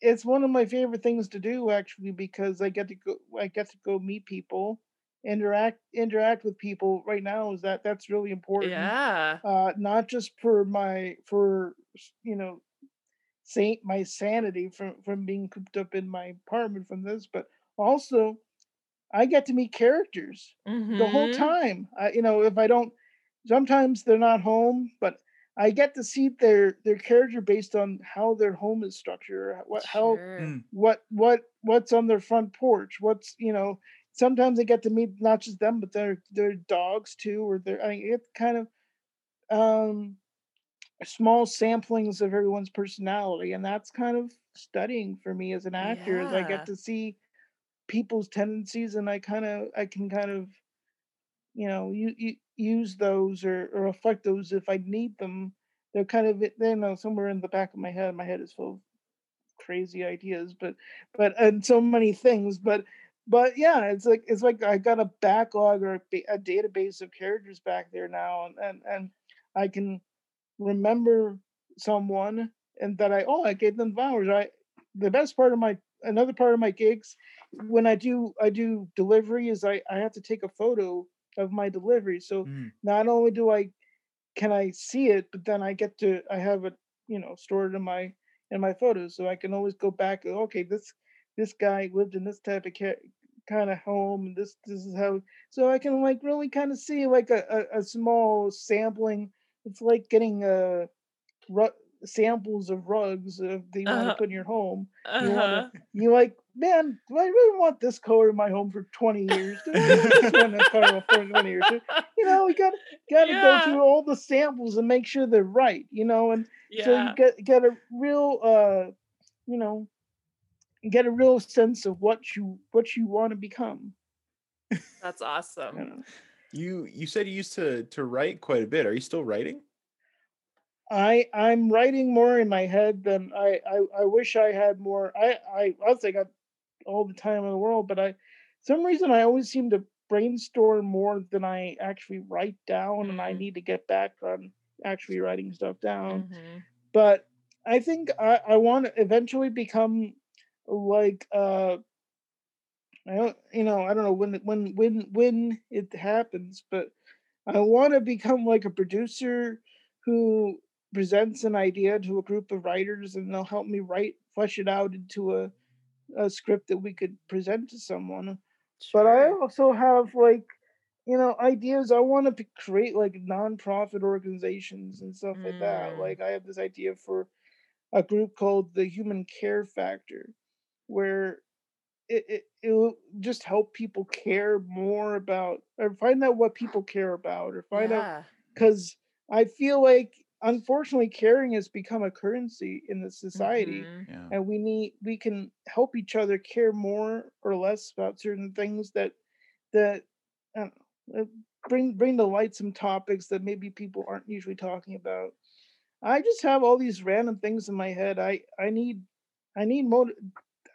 it's one of my favorite things to do actually because I get to go I get to go meet people, interact interact with people. Right now is that that's really important Yeah. uh, not just for my for you know saint my sanity from from being cooped up in my apartment from this, but also I get to meet characters the whole Mhm. time. I, you know, if I don't, sometimes they're not home, but I get to see their their character based on how their home is structured, what how Sure. Mm. what what what's on their front porch what's you know sometimes i get to meet not just them but their their dogs too or their i mean it's kind of um small samplings of everyone's personality and that's kind of studying for me as an actor As i get to see people's tendencies and i kind of i can kind of you know you, you use those or, or reflect those if i need them. They're kind of they know somewhere in the back of my head. My head is full of crazy ideas but but and so many things but but yeah it's like it's like i got a backlog or a, a database of characters back there now and, and and i can remember someone and that i oh i gave them flowers. I the best part of my another part of my gigs when i do i do delivery is i i have to take a photo of my delivery so Mm. not only do i can i see it but then i get to i have it you know stored in my in my photos so i can always go back okay this this guy lived in this type of ca- kind of home and this this is how so i can like really kind of see like a, a, a small sampling it's like getting uh ru- samples of rugs uh, that you want Uh-huh. to put in your home Uh-huh. you wanna- you like man do i really want this color in my home for 20 years do i want this one color for 20 years you know we got got to Yeah. go through all the samples and make sure they're right you know and so you get get a real uh you know get a real sense of what you what you want to become That's you awesome. know. You you said you used to to write quite a bit. Are you still writing? i i'm writing more in my head than i i, I wish i had more i i also got all the time in the world but i some reason i always seem to brainstorm more than i actually write down and i Mm. need to get back on actually writing stuff down Mhm. but I think I, I want to eventually become like uh I don't you know I don't know when when when when it happens but I want to become like a producer who presents an idea to a group of writers and they'll help me write flesh it out into a a script that we could present to someone but I also have like you know ideas. I want to create like nonprofit organizations and stuff like that. Mm. like I have this idea for a group called the Human Care Factor, where it, it it will just help people care more about or find out what people care about or find out because I feel like unfortunately caring has become a currency in the society Mhm. Yeah. and we need we can help each other care more or less about certain things that that know, uh, bring bring to light some topics that maybe people aren't usually talking about. I just have all these random things in my head. I I need I need mot-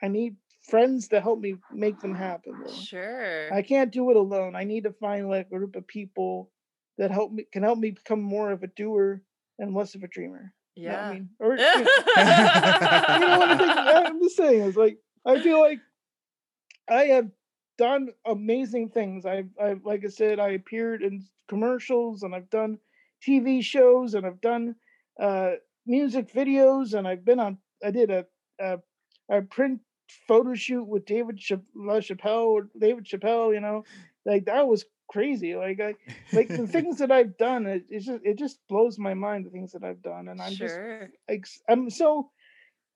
I need friends to help me make them happen. though. Sure. I can't do it alone. I need to find like a group of people that help me can help me become more of a doer and less of a dreamer. What I yeah. mean, or you know, *laughs* you know what? I'm just saying. It's like I feel like I have done amazing things. I've, I've, like I said, I appeared in commercials and I've done TV shows and I've done uh, music videos and I've been on. I did a a, a print photo shoot with David Cha- LaChapelle. David Chappelle, you know, like that was crazy. Like I, like the *laughs* things that I've done, it, it's just it just blows my mind. The things that I've done, and I'm just sure. ex- I'm so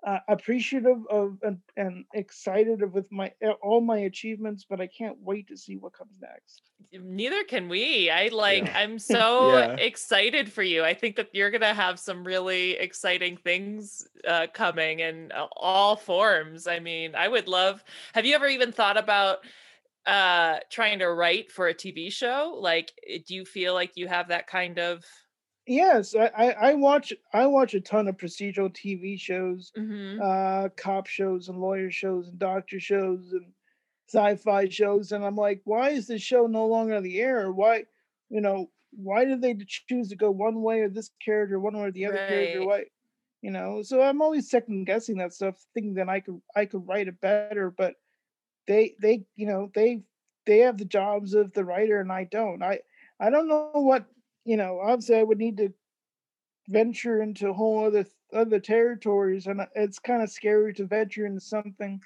uh, appreciative of and, and excited of with my uh, all my achievements, but I can't wait to see what comes next. Neither can we. I like Yeah. I'm *laughs* so Yeah. excited for you. I think that you're going to have some really exciting things uh, coming in uh, all forms. I mean, I would love Have you ever even thought about uh trying to write for a TV show? Like eh, do you feel like you have that kind of Yes, I, I, watch I watch a ton of procedural TV shows, Mhm. uh, cop shows and lawyer shows and doctor shows and sci-fi shows, and I'm like, why is this show no longer on the air? Why you know, why did they choose to go one way or this character, one way or the other character? Why, you know? So I'm always second guessing that stuff, thinking that I could I could write it better, but they they you know they they have the jobs of the writer and I don't. I I don't know what you know. Obviously, I would need to venture into whole other other territories, and it's kind of scary to venture into something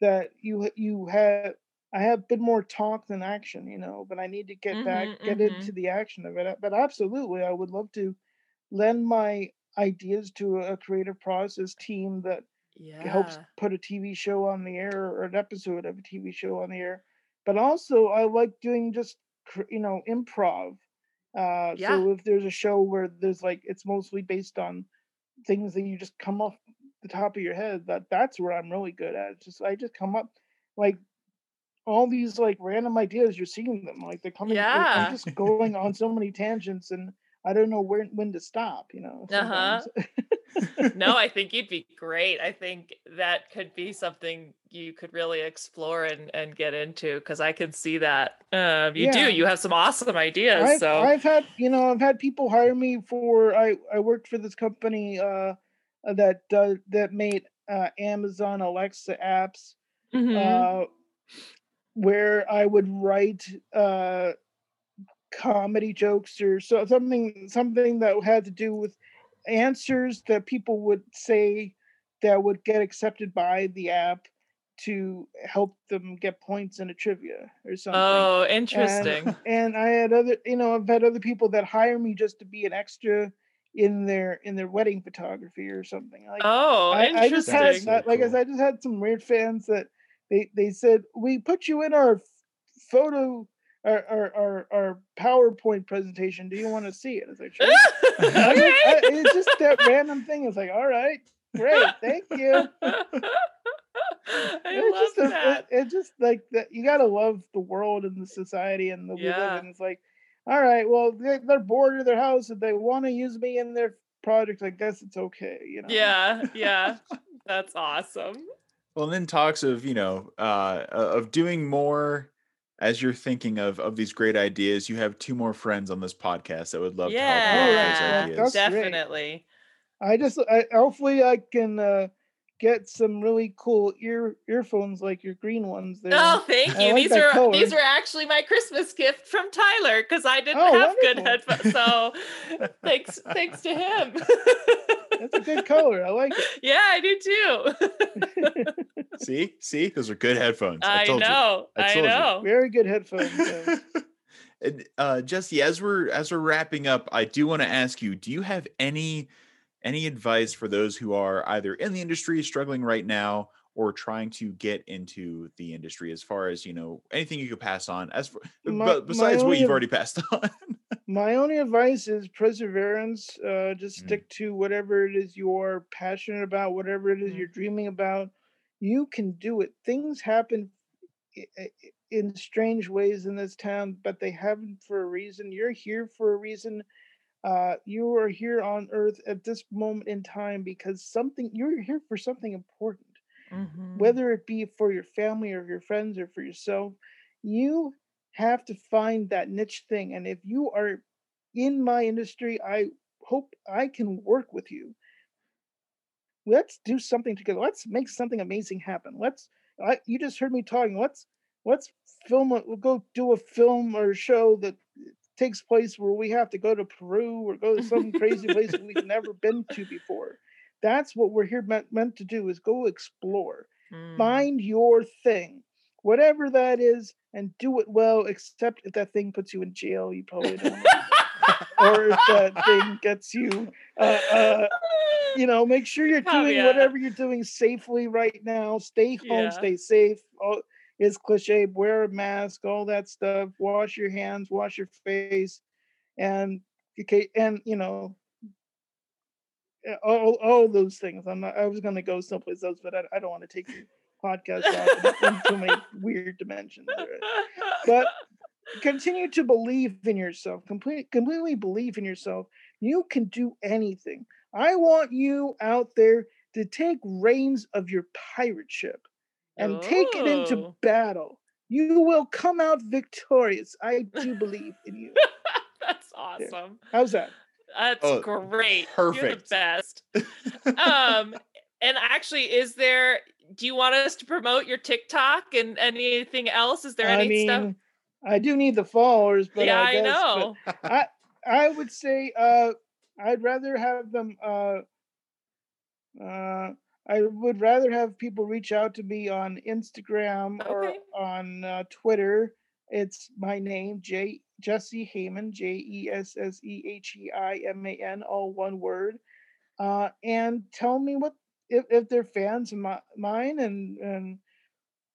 that you you have. I have been more talk than action, you know, but I need to get back, Mhm, get mhm. into the action of it. But absolutely, I would love to lend my ideas to a creative process team that helps put a TV show on the air or an episode of a TV show on the air. But also, I like doing just you know improv. Uh, Yeah. So if there's a show where there's like it's mostly based on things that you just come off the top of your head, that that's where I'm really good at. It's just I just come up like all these like random ideas. You're seeing them like they're coming. Yeah. I'm just going on so many tangents and. I don't know where when to stop, you know. Uh-huh. sometimes. *laughs* *laughs* no, I think you'd be great. I think that could be something you could really explore and, and get into because I can see that. Um, you Yeah. do. You have some awesome ideas. I've, so I've had you know I've had people hire me for I I worked for this company uh that uh, that made uh, Amazon Alexa apps Mhm. uh where I would write uh comedy jokes or so something something that had to do with answers that people would say that would get accepted by the app to help them get points in a trivia or something oh, interesting. *laughs* and I had other, you know, I've had other people that hire me just to be an extra in their in their wedding photography or something. Like oh, I, I just interesting. had, Interesting. I- like I Cool. said, I just had some weird fans that they they said we put you in our photo. Our, our, our, our PowerPoint presentation. Do you want to see it? It's like, sure. *laughs* I was like, okay. I- it's just that random thing. It's like, all right, great, thank *laughs* you. I it's love just a- It, it just like that. You gotta love the world and the society and the Yeah. live. It's like, all right, well, they, they're bored of their house. If they want to use me in their project, I guess it's okay. You know. yeah, yeah. *laughs* That's awesome. Well, and then talks of you know uh, of doing more as you're thinking of of these great ideas. You have two more friends on this podcast that would love to help you Yeah, those that's ideas. great. definitely. I just, I, hopefully, I can uh, get some really cool ear earphones like your green ones. There. Oh, thank you. like these that are these color. are actually my Christmas gift from Tyler because I didn't Oh, have good headphones. So *laughs* thanks, thanks to him. That's a good color. I like it. *laughs* yeah, I do too. *laughs* it. See, see, those are good headphones. I, I told you. know. I I told you. know. Very good headphones. *laughs* and uh Jesse, as we're as we're wrapping up, I do want to ask you, do you have any any advice for those who are either in the industry struggling right now or trying to get into the industry as far as, you know, anything you could pass on as for, My- but my besides what you've ad- already passed *laughs* on? My only advice is perseverance. Uh, just Mm. stick to whatever it is you're passionate about, whatever it is Mm. you're dreaming about. You can do it. Things happen in strange ways in this town, but they happen for a reason. You're here for a reason. Uh, you are here on Earth at this moment in time because something. You're here for something important Mhm. whether it be for your family or your friends or for yourself, you have to find that niche thing. And if you are in my industry, I hope I can work with you. Let's do something together. Let's make something amazing happen. Let's. I, you just heard me talking. Let's let's film. A, we'll go do a film or show that takes place where we have to go to Peru or go to some crazy place that we've never *laughs* been to before. That's what we're here meant, meant to do is go explore Mm. find your thing whatever that is and do it well except if that thing puts you in jail you probably don't *laughs* or if that thing gets you uh, uh, you know make sure you're oh, doing Caveat. whatever you're doing safely right now stay home Yeah. stay safe all, it's cliche wear a mask all that stuff wash your hands wash your face and okay and you know eh, all, all those things. I'm not. I was going to go someplace else, but I, I don't want to take the podcast off in, in too many *laughs* weird dimensions. But continue to believe in yourself. Complete, completely believe in yourself. You can do anything. I want you out there to take reins of your pirate ship and take it into battle. You will come out victorious. I do believe in you. *laughs* That's awesome. How's that? That's Oh, great. You're the perfect. best. *laughs* um and actually is there do you want us to promote your TikTok and anything else? Is there I any mean, stuff? I do need the followers, but yeah, I, I, guess, but know. *laughs* I would say uh, I'd rather have them. Uh, uh, I would rather have people reach out to me on Instagram or on uh, Twitter. It's my name, J Jesse Heiman, J E S S E H E I M A N, all one word. Uh, and tell me what if, if they're fans of my, mine and and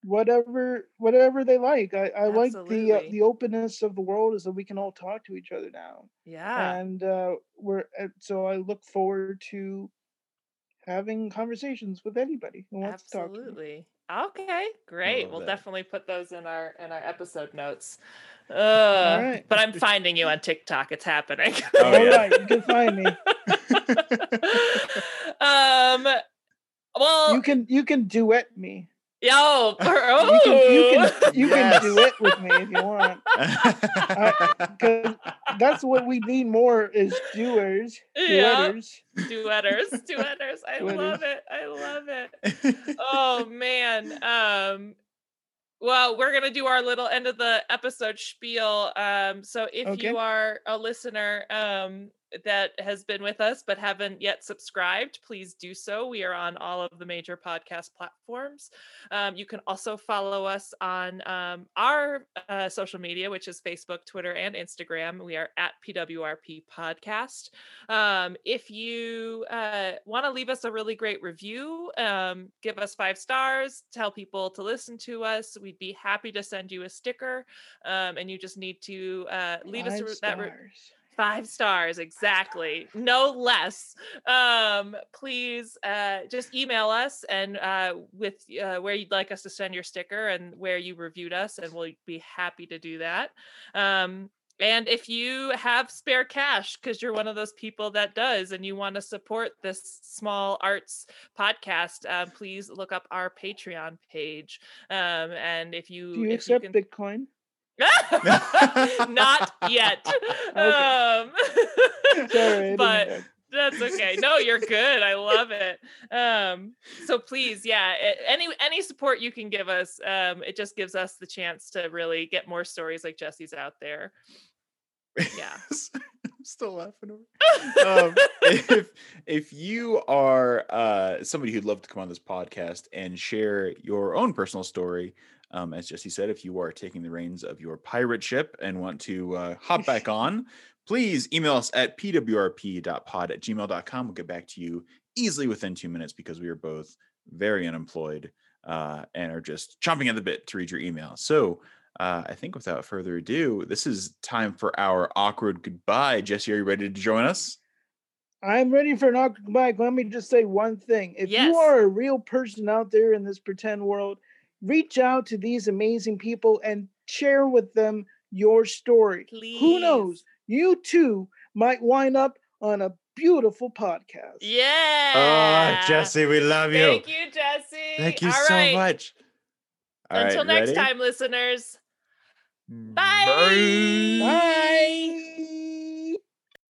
whatever whatever they like. I, I like the uh, the openness of the world is that we can all talk to each other now Yeah. and uh, we're uh, so I look forward to having conversations with anybody who wants to talk to me. Absolutely. Okay, great. We'll that. definitely put those in our in our episode notes. Uh, right. But I'm finding you on TikTok. It's happening. *laughs* Oh, All yeah. right, you can find me. *laughs* um. Well, You can you can duet me. Yo, You can you oh. can you Yes. can duet with me if you want. *laughs* Because that's what we need more is doers, Yeah. duetters. duetters, *laughs* duetters. I Duetters. love it. I love it. oh man um well we're gonna do our little end of the episode spiel um so if Okay. you are a listener um that has been with us but haven't yet subscribed please do so we are on all of the major podcast platforms um, you can also follow us on um, our uh, social media which is facebook twitter and instagram we are at pwrp podcast um, if you uh, want to leave us a really great review, um, give us five stars, tell people to listen to us. We'd be happy to send you a sticker. Um, and you just need to uh, leave us a Five re- that re-. Five stars exactly no less. Um please uh just email us and uh with uh, where you'd like us to send your sticker and where you reviewed us and we'll be happy to do that. Um and if you have spare cash because you're one of those people that does and you want to support this small arts podcast um, please look up our patreon page. Um and if you Do you accept you can Bitcoin? *laughs* not yet. *laughs* Um *laughs* Sorry, but that's okay. No you're good. I love it. Um so please yeah any any support you can give us um it just gives us the chance to really get more stories like jesse's out there. Yeah. I'm still laughing over. um, if if you are uh, somebody who'd love to come on this podcast and share your own personal story, um, as Jesse said, if you are taking the reins of your pirate ship and want to uh, hop *laughs* back on, please email us at pwrp.pod at gmail.com. We'll get back to you easily within two minutes because we are both very unemployed uh, and are just chomping at the bit to read your email. So uh, I think without further ado, this is time for our awkward goodbye. Jesse, are you ready to join us? I'm ready for an awkward goodbye. Let me just say one thing. If Yes. you are a real person out there in this pretend world, reach out to these amazing people and share with them your story. please Who knows? You too might wind up on a beautiful podcast. Ah, yeah Oh, Jesse, we love you. thank you jesse Thank you All so right. much. All right, until next ready? time listeners Bye. Bye. Bye.